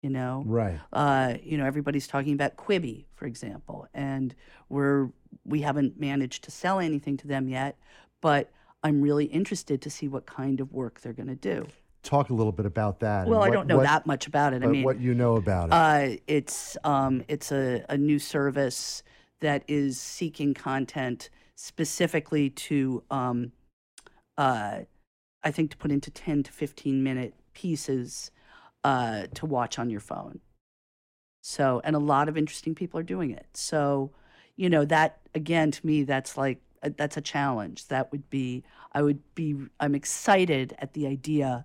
You know, Right. uh, you know, everybody's talking about Quibi, for example, and we're we haven't managed to sell anything to them yet, but I'm really interested to see what kind of work they're going to do. Talk a little bit about that. Well, I don't know what- that much about it. I but mean, what you know about it. uh, it's um, it's a, a new service that is seeking content specifically to, um, uh, I think, to put into ten to fifteen minute pieces uh, to watch on your phone. So, and a lot of interesting people are doing it. So, you know, that again to me, that's like uh, that's a challenge. That would be I would be I'm excited at the idea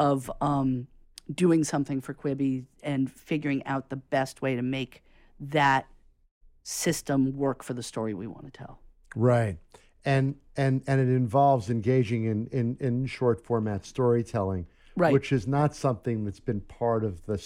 of um, doing something for Quibi and figuring out the best way to make that system work for the story we want to tell. Right. And and and it involves engaging in in, in short format storytelling, Right. which is not something that's been part of the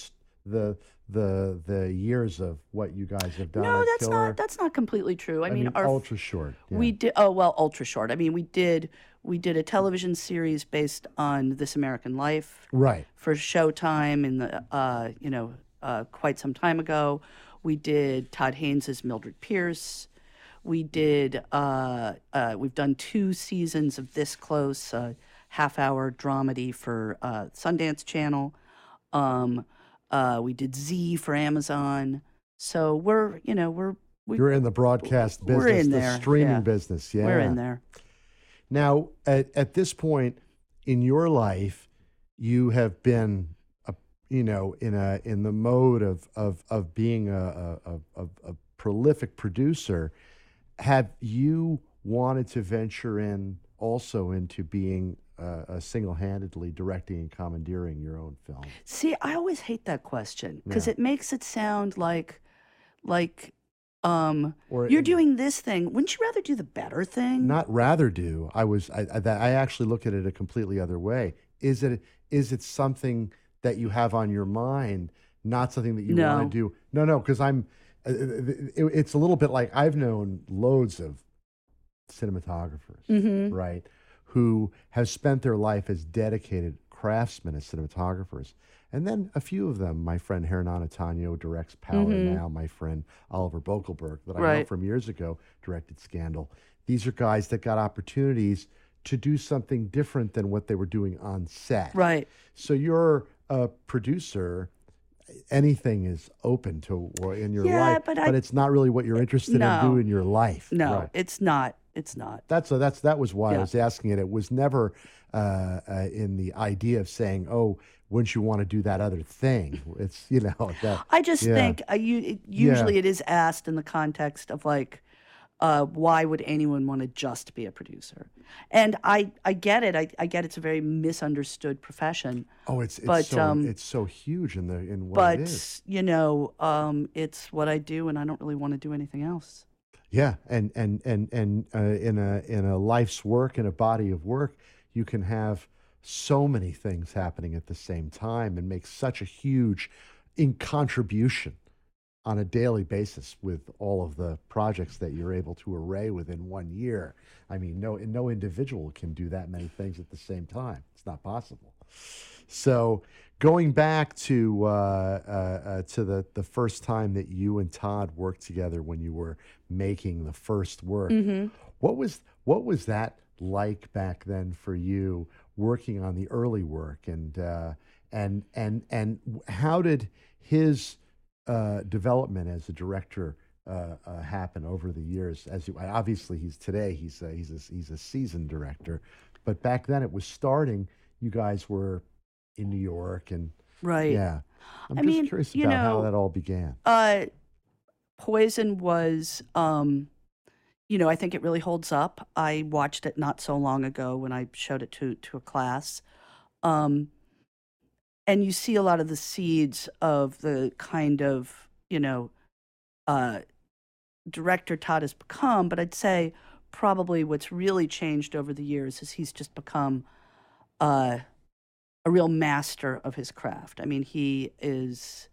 the the the years of what you guys have done. no, that's Killer. not that's not completely true. I, mean, our ultra short. yeah. We did oh well, ultra short. I mean, we did we did a television series based on This American Life right. for Showtime in the uh, you know uh, quite some time ago. We did Todd Haynes's Mildred Pierce. We did uh, uh, we've done two seasons of This Close, a half hour dramedy for uh, Sundance Channel. Um, uh, we did Z for Amazon. So we're you know we're we, You're in the broadcast business, we're in the there, streaming yeah. business. Yeah. we're in there. Now, at, at this point in your life, you have been, a, you know, in a in the mode of of of being a a, a, a- a prolific producer. Have you wanted to venture in also into being uh, uh, single-handedly directing and commandeering your own film? See, I always hate that question because Yeah. it makes it sound like, like, um, Or you're doing this thing. Wouldn't you rather do the better thing? not rather do i was i I, I actually look at it a completely other way is it is it something that you have on your mind not something that you No. want to do no no because i'm uh, it, it's a little bit like i've known loads of cinematographers hmm right who have spent their life as dedicated craftsmen as cinematographers and then a few of them my friend hernan Antonio directs power Mhm. now my friend oliver bokelberg that i know from years ago directed scandal these are guys that got opportunities to do something different than what they were doing on set Right. so you're a producer anything is open to in your Yeah, life but I- it's not really what you're interested No. in doing in your life No, Right. it's not. It's not. That's so. That's that was why I was asking it. It was never uh, uh, in the idea of saying, "Oh, wouldn't you want to do that other thing?" It's you know that. I just Yeah. think uh, you, it, usually it is asked in the context of like, uh, why would anyone want to just be a producer? And I, I get it. I, I get it's a very misunderstood profession. Oh, it's it's But, so um, it's so huge in the in what but it is. you know, um, it's what I do, and I don't really want to do anything else. Yeah, and and and and uh, in a in a life's work in a body of work, you can have so many things happening at the same time and make such a huge in contribution on a daily basis with all of the projects that you're able to array within one year. I mean, no no individual can do that many things at the same time. It's not possible. So going back to uh, uh, uh, to the the first time that you and Todd worked together when you were making the first work, Mm-hmm. what was what was that like back then for you working on the early work and uh, and and and how did his uh, development as a director uh, uh, happen over the years? As you obviously he's today he's a, he's a, he's a seasoned director, but back then it was starting. You guys were in New York and Right. yeah. I'm I just mean, curious about how that all began. Uh, Poison was, um, you know, I think it really holds up. I watched it not so long ago when I showed it to to a class, um, and you see a lot of the seeds of the kind of you know uh, director Todd has become. But I'd say probably what's really changed over the years is he's just become uh, a real master of his craft. I mean, he is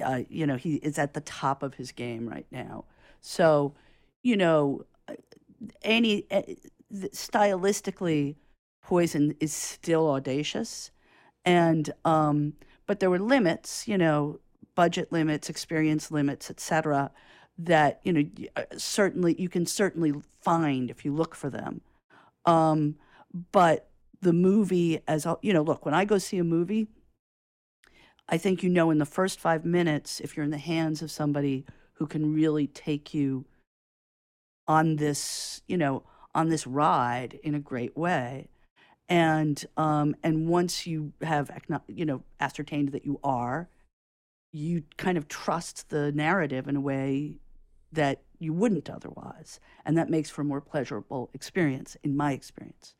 uh, you know, he is at the top of his game right now. So, you know, uh, any uh, stylistically, Poison is still audacious, and um, but there were limits, you know, budget limits, experience limits, etc. That you know, uh, certainly you can certainly find if you look for them. Um, but the movie, as you know, look when I go see a movie. I think you know in the first five minutes if you're in the hands of somebody who can really take you on this, you know, on this ride in a great way. And um, and once you have you know ascertained that you are, you kind of trust the narrative in a way that you wouldn't otherwise, and that makes for a more pleasurable experience, in my experience.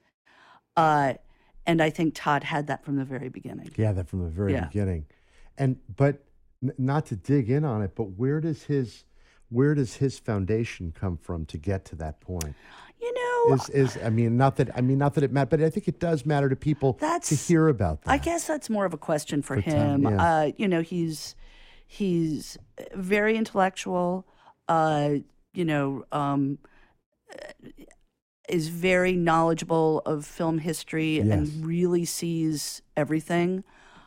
Uh, and I think Todd had that from the very beginning. Yeah, that from the very Yeah. beginning. And but n- not to dig in on it, but where does his where does his foundation come from to get to that point? You know, Is is I mean not that I mean not that it matters, but I think it does matter to people that's, to hear about that. I guess that's more of a question for, For him. yeah. Uh, you know, he's he's very intellectual. Uh, you know, um, is very knowledgeable of film history Yes. and really sees everything.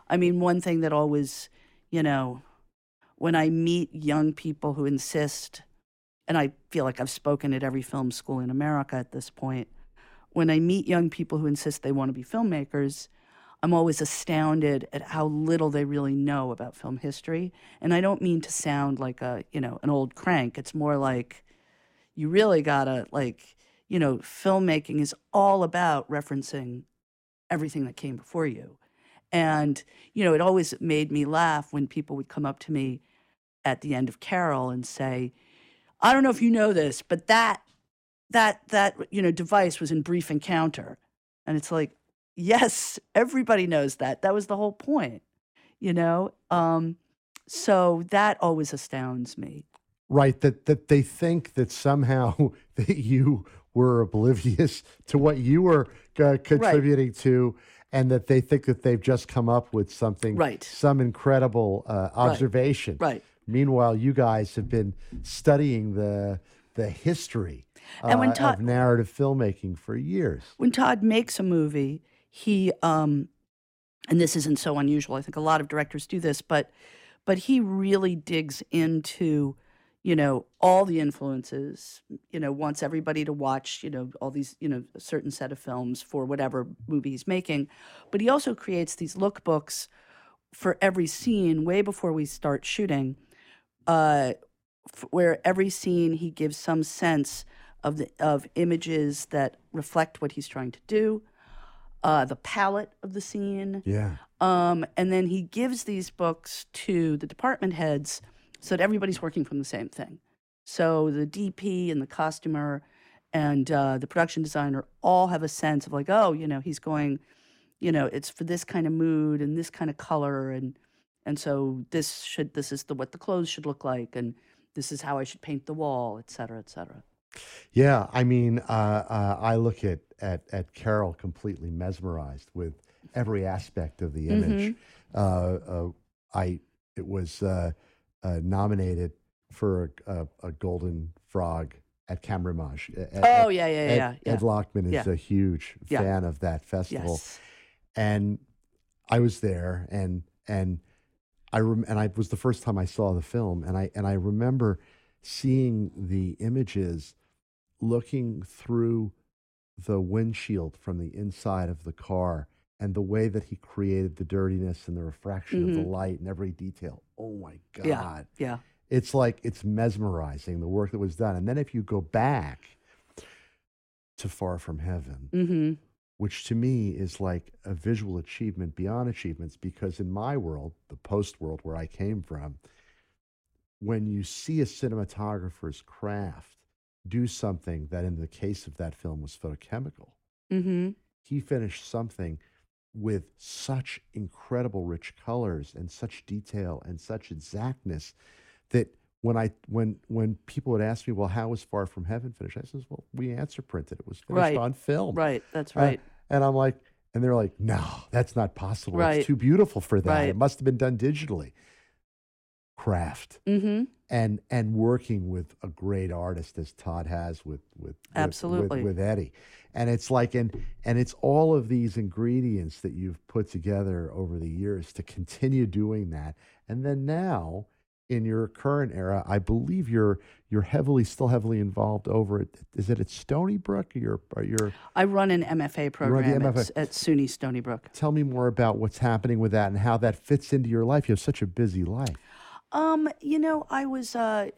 I mean, one thing that always, you know, when I meet young people who insist, and I feel like I've spoken at every film school in America at this point, when I meet young people who insist they want to be filmmakers, I'm always astounded at how little they really know about film history. And I don't mean to sound like a, you know, an old crank. It's more like you really gotta like, you know, filmmaking is all about referencing everything that came before you. And, you know, it always made me laugh when people would come up to me at the end of Carol and say, I don't know if you know this, but that that that you know device was in brief encounter. And it's like, yes, everybody knows that. That was the whole point, you know? Um, so that always astounds me. right that that they think that somehow that you were oblivious to what you were uh, contributing to and that they think that they've just come up with something Right. some incredible uh, observation Right. meanwhile you guys have been studying the the history And when uh, Todd- of narrative filmmaking for years when Todd makes a movie, he um, and this isn't so unusual. I think a lot of directors do this, but but he really digs into you know all the influences. You know, wants everybody to watch you know all these you know a certain set of films for whatever movie he's making, but he also creates these lookbooks for every scene way before we start shooting. Uh, f- where every scene he gives some sense of the of images that reflect what he's trying to do, uh, the palette of the scene, yeah um, and then he gives these books to the department heads so that everybody's working from the same thing. So the DP and the costumer and uh, the production designer all have a sense of like, oh, you know, he's going, you know, it's for this kind of mood and this kind of color, and and so this should this is the what the clothes should look like, and this is how I should paint the wall, et cetera, et cetera. Yeah, I mean, uh, uh, I look at, at at Carol completely mesmerized with every aspect of the image. Uh, uh, I it was uh, nominated for a, a, a Golden Frog at Camerimage. Ed- Oh yeah, yeah, Ed, yeah, yeah. Ed Lachman is Yeah. a huge Yeah. fan of that festival, yes. and I was there, and and I rem- and I was the first time I saw the film, and I and I remember seeing the images, looking through the windshield from the inside of the car, and the way that he created the dirtiness and the refraction of the Mhm. light and every detail. Oh my god! Yeah. Yeah. It's like it's mesmerizing the work that was done, and then if you go back to Far From Heaven Mm-hmm. which to me is like a visual achievement beyond achievements because in my world, the post world where I came from, when you see a cinematographer's craft do something that in the case of that film was photochemical, Mm-hmm. he finished something with such incredible rich colors and such detail and such exactness that when I when when people would ask me, well, how was Far From Heaven finished? I says, well, we answer printed. It was finished Right. on film. Right. That's Uh, right. and I'm like, and they're like, no, that's not possible. Right. It's too beautiful for that. Right. It must have been done digitally. Craft mm-hmm. and and working with a great artist as Todd has with with Absolutely. with, with Eddie, and it's like and and it's all of these ingredients that you've put together over the years to continue doing that, and then now in your current era, I believe you're you're heavily still heavily involved over at is it at Stony Brook or you're or you're I run an MFA program MFA. At, at SUNY Stony Brook. Tell me more about what's happening with that and how that fits into your life. You have such a busy life. Um, you know, I was uh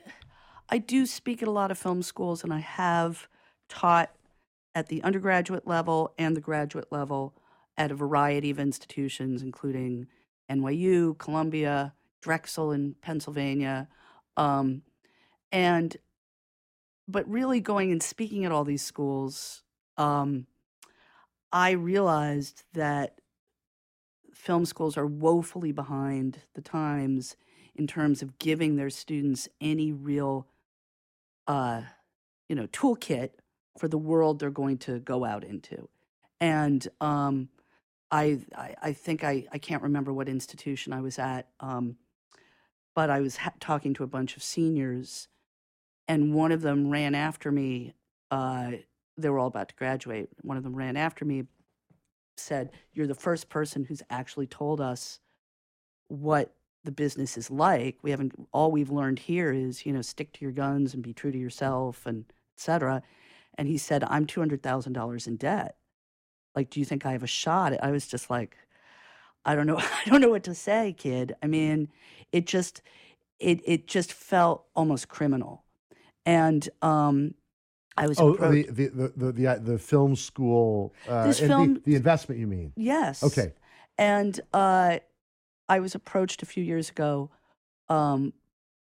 I do speak at a lot of film schools and I have taught at the undergraduate level and the graduate level at a variety of institutions including NYU, Columbia, Drexel in Pennsylvania. Um, and but really going and speaking at all these schools, um, I realized that film schools are woefully behind the times in terms of giving their students any real, uh, you know, toolkit for the world they're going to go out into. And um, I, I, I think I, I can't remember what institution I was at, um, but I was ha- talking to a bunch of seniors, and one of them ran after me. Uh, they were all about to graduate. One of them ran after me, said, You're the first person who's actually told us what the business is like. We haven't, all we've learned here is, you know, stick to your guns and be true to yourself and et cetera. And he said, I'm $200,000 in debt. Like, do you think I have a shot? I was just like, I don't know. I don't know what to say, kid. I mean, it just, it, it just felt almost criminal. And, um, I was Oh, approached. the, the, the, the, the, film school, uh, This and the- film- the, investment, you mean? Yes. Okay. And uh, I was approached a few years ago um,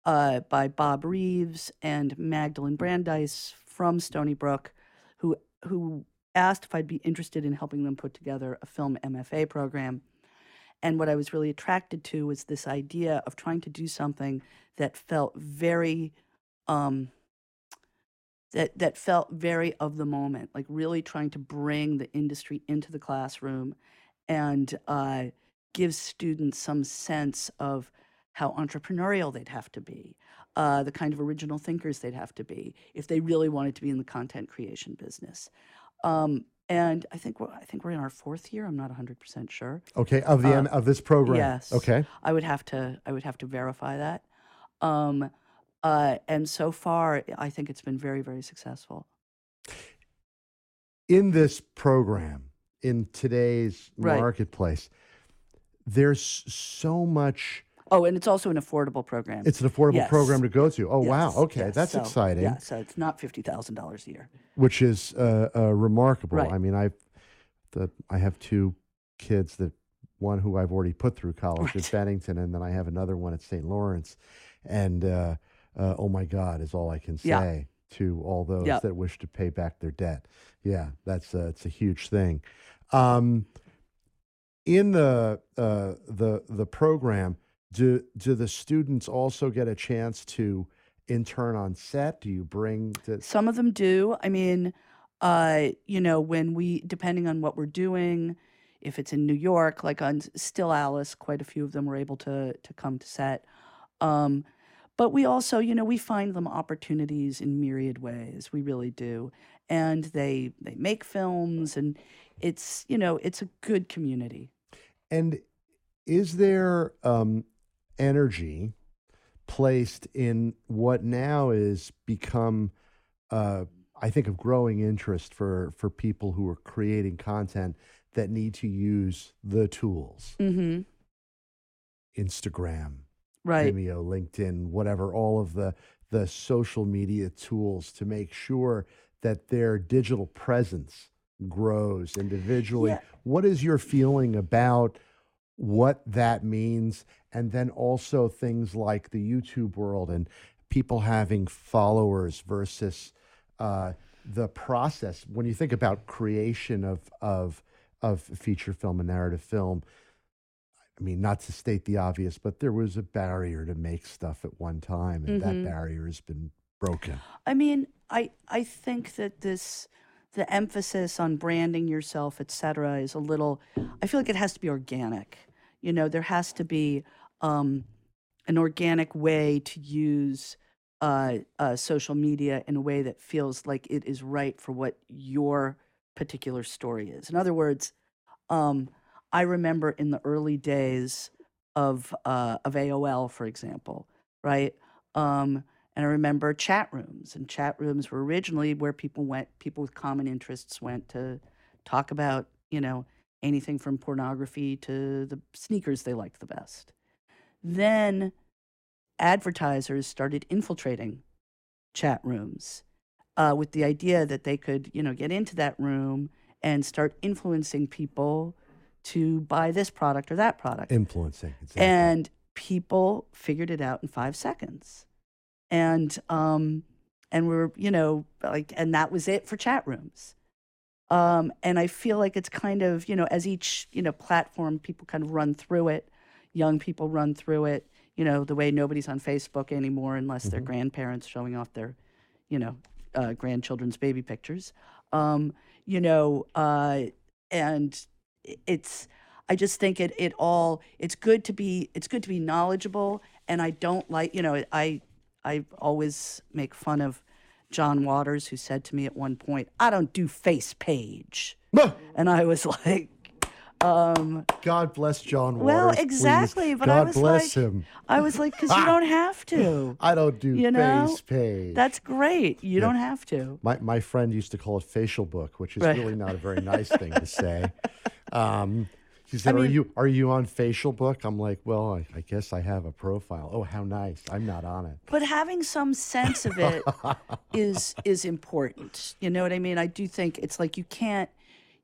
uh, by Bob Reeves and Magdalene Brandeis from Stony Brook, who who asked if I'd be interested in helping them put together a film MFA program. And what I was really attracted to was this idea of trying to do something that felt very um, that that felt very of the moment, like really trying to bring the industry into the classroom and uh, give students some sense of how entrepreneurial they'd have to be, uh, the kind of original thinkers they'd have to be if they really wanted to be in the content creation business. Um, and I think we're, I think we're in our fourth year. I'm not 100 percent sure. Okay. Of the, Uh, M of this program. yes. Okay. I would have to I would have to verify that. Um, uh, and so far, I think it's been very very successful. in this program in today's Right. marketplace there's so much Oh, and it's also an affordable program. it's an affordable Yes. program to go to oh wow okay yes. that's So, exciting Yeah, so it's not fifty thousand dollars a year. which is uh, uh, remarkable Right. i mean i the, i have two kids that one who i've already put through college Right. at bennington and then i have another one at st lawrence and uh, uh, oh my god is all i can say Yeah. to all those Yeah. that wish to pay back their debt yeah that's uh, it's a huge thing um, in the uh, the the program, do do the students also get a chance to intern on set? Do you bring Some of them do. I mean, uh, you know, when we depending on what we're doing, if it's in New York, like on Still Alice, quite a few of them were able to to come to set. Um, but we also, you know, we find them opportunities in myriad ways. We really do, and they they make films, and it's you know it's a good community. And is there um, energy placed in what now is become uh, I think of growing interest for for people who are creating content that need to use the tools Mm-hmm. Instagram, Right. Vimeo, LinkedIn, whatever, all of the the social media tools to make sure that their digital presence grows individually. Yeah. What is your feeling about what that means? And then also things like the YouTube world and people having followers versus uh, the process. When you think about creation of of of feature film and narrative film, I mean, not to state the obvious, but there was a barrier to make stuff at one time, and Mhm. that barrier has been broken. I mean, I I think that this the emphasis on branding yourself, et cetera, is a little. I feel like it has to be organic. You know, there has to be um, an organic way to use uh, uh, social media in a way that feels like it is right for what your particular story is. In other words, um, I remember in the early days of uh, of AOL, for example, right? Um, and I remember chat rooms, and chat rooms were originally where people went, people with common interests went to talk about, you know, anything from pornography to the sneakers they liked the best. Then advertisers started infiltrating chat rooms uh, with the idea that they could, you know, get into that room and start influencing people to buy this product or that product. Influencing. Exactly. And people figured it out in five seconds. And um, and we're you know like and that was it for chat rooms. Um, and i feel like it's kind of you know as each you know platform people kind of run through it young people run through it you know the way nobody's on facebook anymore unless they're grandparents showing off their you know uh, grandchildren's baby pictures. Um, you know uh, and it's i just think it it all it's good to be it's good to be knowledgeable and i don't like you know i i always make fun of john waters who said to me at one point i don't do face page and i was like um God bless John Waters. well please. exactly but God i was bless like him. i was like because you don't have to I don't do you know, face page. that's great you don't have to My my friend used to call it facial book, which is Right. really not a very nice thing to say. Um, she said, "Are mean- you are you on facial book?" I'm like, "Well, I, I guess I have a profile." Oh, how nice! I'm not on it. but having some sense of it is is important you know what i mean i do think it's like you can't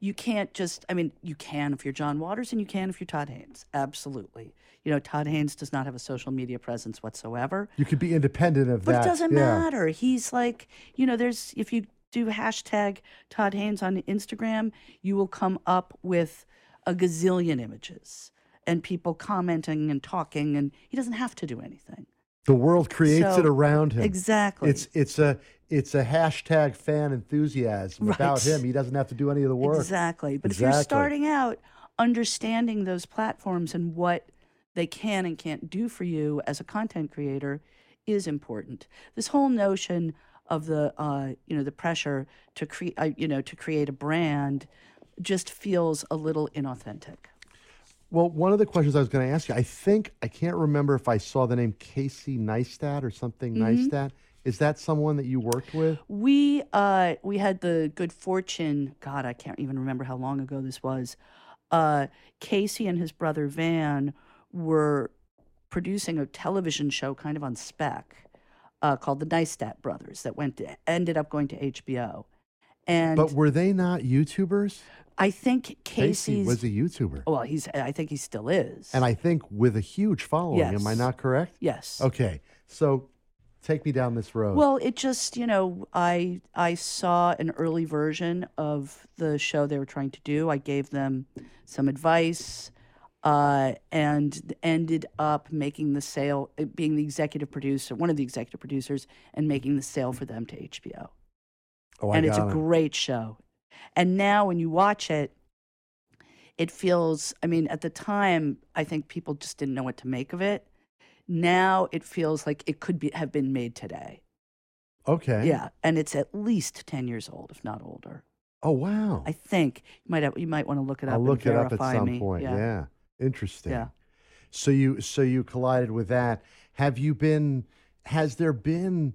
you can't just i mean you can if you're john waters and you can if you're todd haynes absolutely you know todd haynes does not have a social media presence whatsoever You could be independent of but that. But it doesn't yeah. matter he's like you know there's if you do hashtag todd haynes on instagram you will come up with a gazillion images and people commenting and talking and he doesn't have to do anything The world creates So, it around him. exactly It's it's a it's a hashtag fan enthusiasm about Right. him. He doesn't have to do any of the work. Exactly. But if you're starting out, understanding those platforms and what they can and can't do for you as a content creator is important. This whole notion of the uh, you know the pressure to create uh, you know to create a brand just feels a little inauthentic. Well, one of the questions I was going to ask you, I think I can't remember if I saw the name Casey Neistat or something Mm-hmm. Neistat. Is that someone that you worked with? We uh, we had the good fortune. God, I can't even remember how long ago this was. Uh, Casey and his brother Van were producing a television show, kind of on spec, uh, called the Neistat Brothers, that went to, ended up going to HBO. And But were they not YouTubers? I think Casey Casey's. was a YouTuber. well, he's. I think he still is. And I think with a huge following. Am I Yes. not correct? yes. Okay. So take me down this road. Well, it just, you know, I I saw an early version of the show they were trying to do. I gave them some advice uh, and ended up making the sale, uh, being the executive producer, one of the executive producers, and making the sale for them to HBO. Oh, I and it's a it. great show. And now when you watch it, it feels, I mean, at the time, I think people just didn't know what to make of it. Now it feels like it could be have been made today. Okay. Yeah, and it's at least ten years old, if not older. Oh wow. I think you might have, you might want to look it up. I'll look it up at some me. point. Yeah. Interesting. Yeah. So you so you collided with that. Have you been? Has there been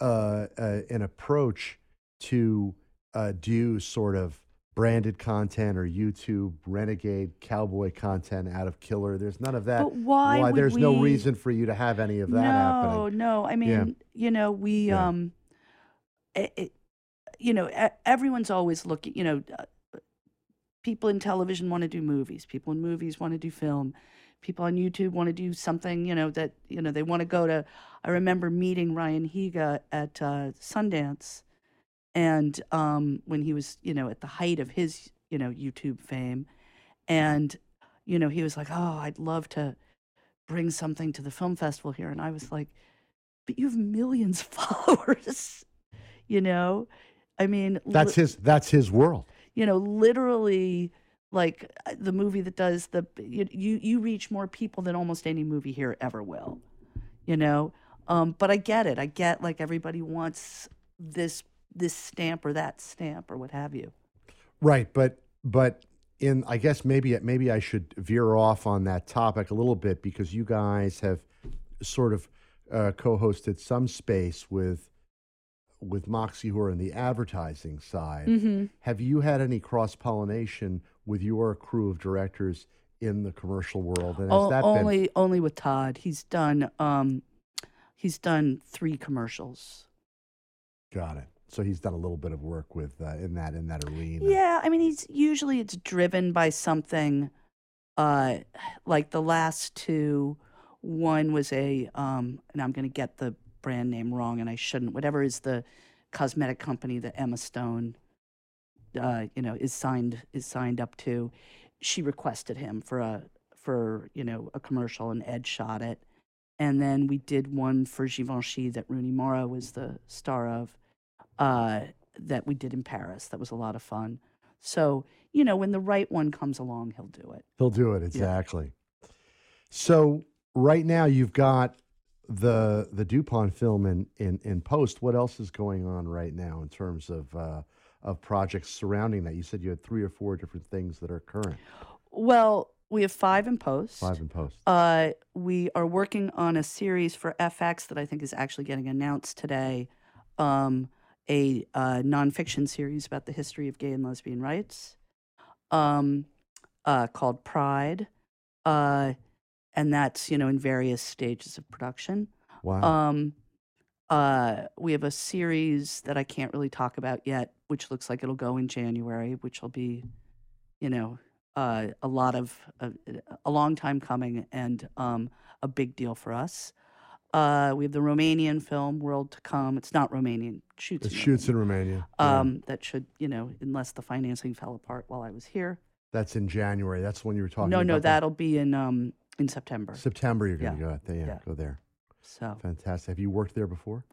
uh, uh, an approach to uh, do sort of branded content or YouTube renegade cowboy content out of Killer? There's none of that. But why would There's no reason for you to have any of that no, happening. no. I mean, you know, we, Yeah. um, it, it, you know, everyone's always looking. You know, uh, people in television want to do movies. People in movies want to do film. People on YouTube want to do something. You know that you know they want to go to. I remember meeting Ryan Higa at uh, Sundance, and um, when he was you know at the height of his you know YouTube fame, and you know he was like, oh, I'd love to bring something to the film festival here. And I was like, but you have millions of followers, you know? I mean, li- That's his. That's his world. you know, literally like uh, the movie that does the, you, you, you reach more people than almost any movie here ever will, you know? Um, but I get it. I get like everybody wants this, this stamp or that stamp or what have you. Right, but but in I guess maybe maybe I should veer off on that topic a little bit because you guys have sort of uh, co-hosted some space with with Moxie who are in the advertising side. Mm-hmm. Have you had any cross pollination with your crew of directors in the commercial world? And has O- that been only, only with Todd. He's done, um, he's done three commercials. got it? So he's done a little bit of work with uh, in that in that arena. Yeah, I mean, he's usually it's driven by something, uh, like the last two. One was a, um, and I'm going to get the brand name wrong, and I shouldn't. Whatever is the cosmetic company that Emma Stone, uh, you know, is signed is signed up to. She requested him for a for you know a commercial, and Ed shot it. And then we did one for Givenchy that Rooney Mara was the star of, uh, that we did in Paris. That was a lot of fun. So you know, when the right one comes along, he'll do it. He'll do it exactly. So right now you've got the the Dupont film in, in in post. What else is going on right now in terms of uh, of projects surrounding that? You said you had three or four different things that are current. Well, we have five in post. Five in post. Uh, we are working on a series for FX that I think is actually getting announced today. Um, a uh, nonfiction series about the history of gay and lesbian rights, um, uh, called Pride, uh, and that's you know in various stages of production. Wow. Um, uh, we have a series that I can't really talk about yet, which looks like it'll go in January, which will be, you know, uh, a lot of uh, a long time coming and um, a big deal for us. Uh, we have the Romanian film World to Come. It's not Romanian. Shoots. it in shoots in Romania. Yeah. Um, that should, you know, unless the financing fell apart while I was here. That's in January. That's when you were talking no, about no, the- that'll be in um, in September. September you're going to Yeah. go out there. Yeah, Yeah. go there. So, Fantastic. Have you worked there before?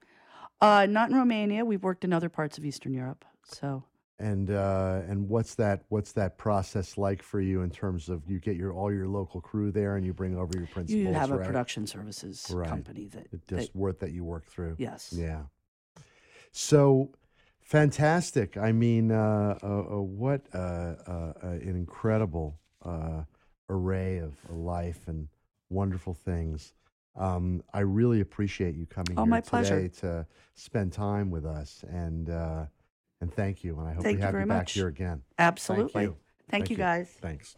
uh, not in Romania. We've worked in other parts of Eastern Europe. So. And uh, and what's that what's that process like for you in terms of you get your all your local crew there and you bring over your principals, You have a production services Right. company that, It that just work that you work through. yes. Yeah. So fantastic. I mean, uh, uh, what uh, uh, uh, an incredible uh, array of life and wonderful things. Um, I really appreciate you coming Oh, here my today pleasure. to spend time with us, and uh, and thank you. And I hope Thank we you have very you back much. here again. Absolutely. you. Thank, Thank you you. guys. Thanks.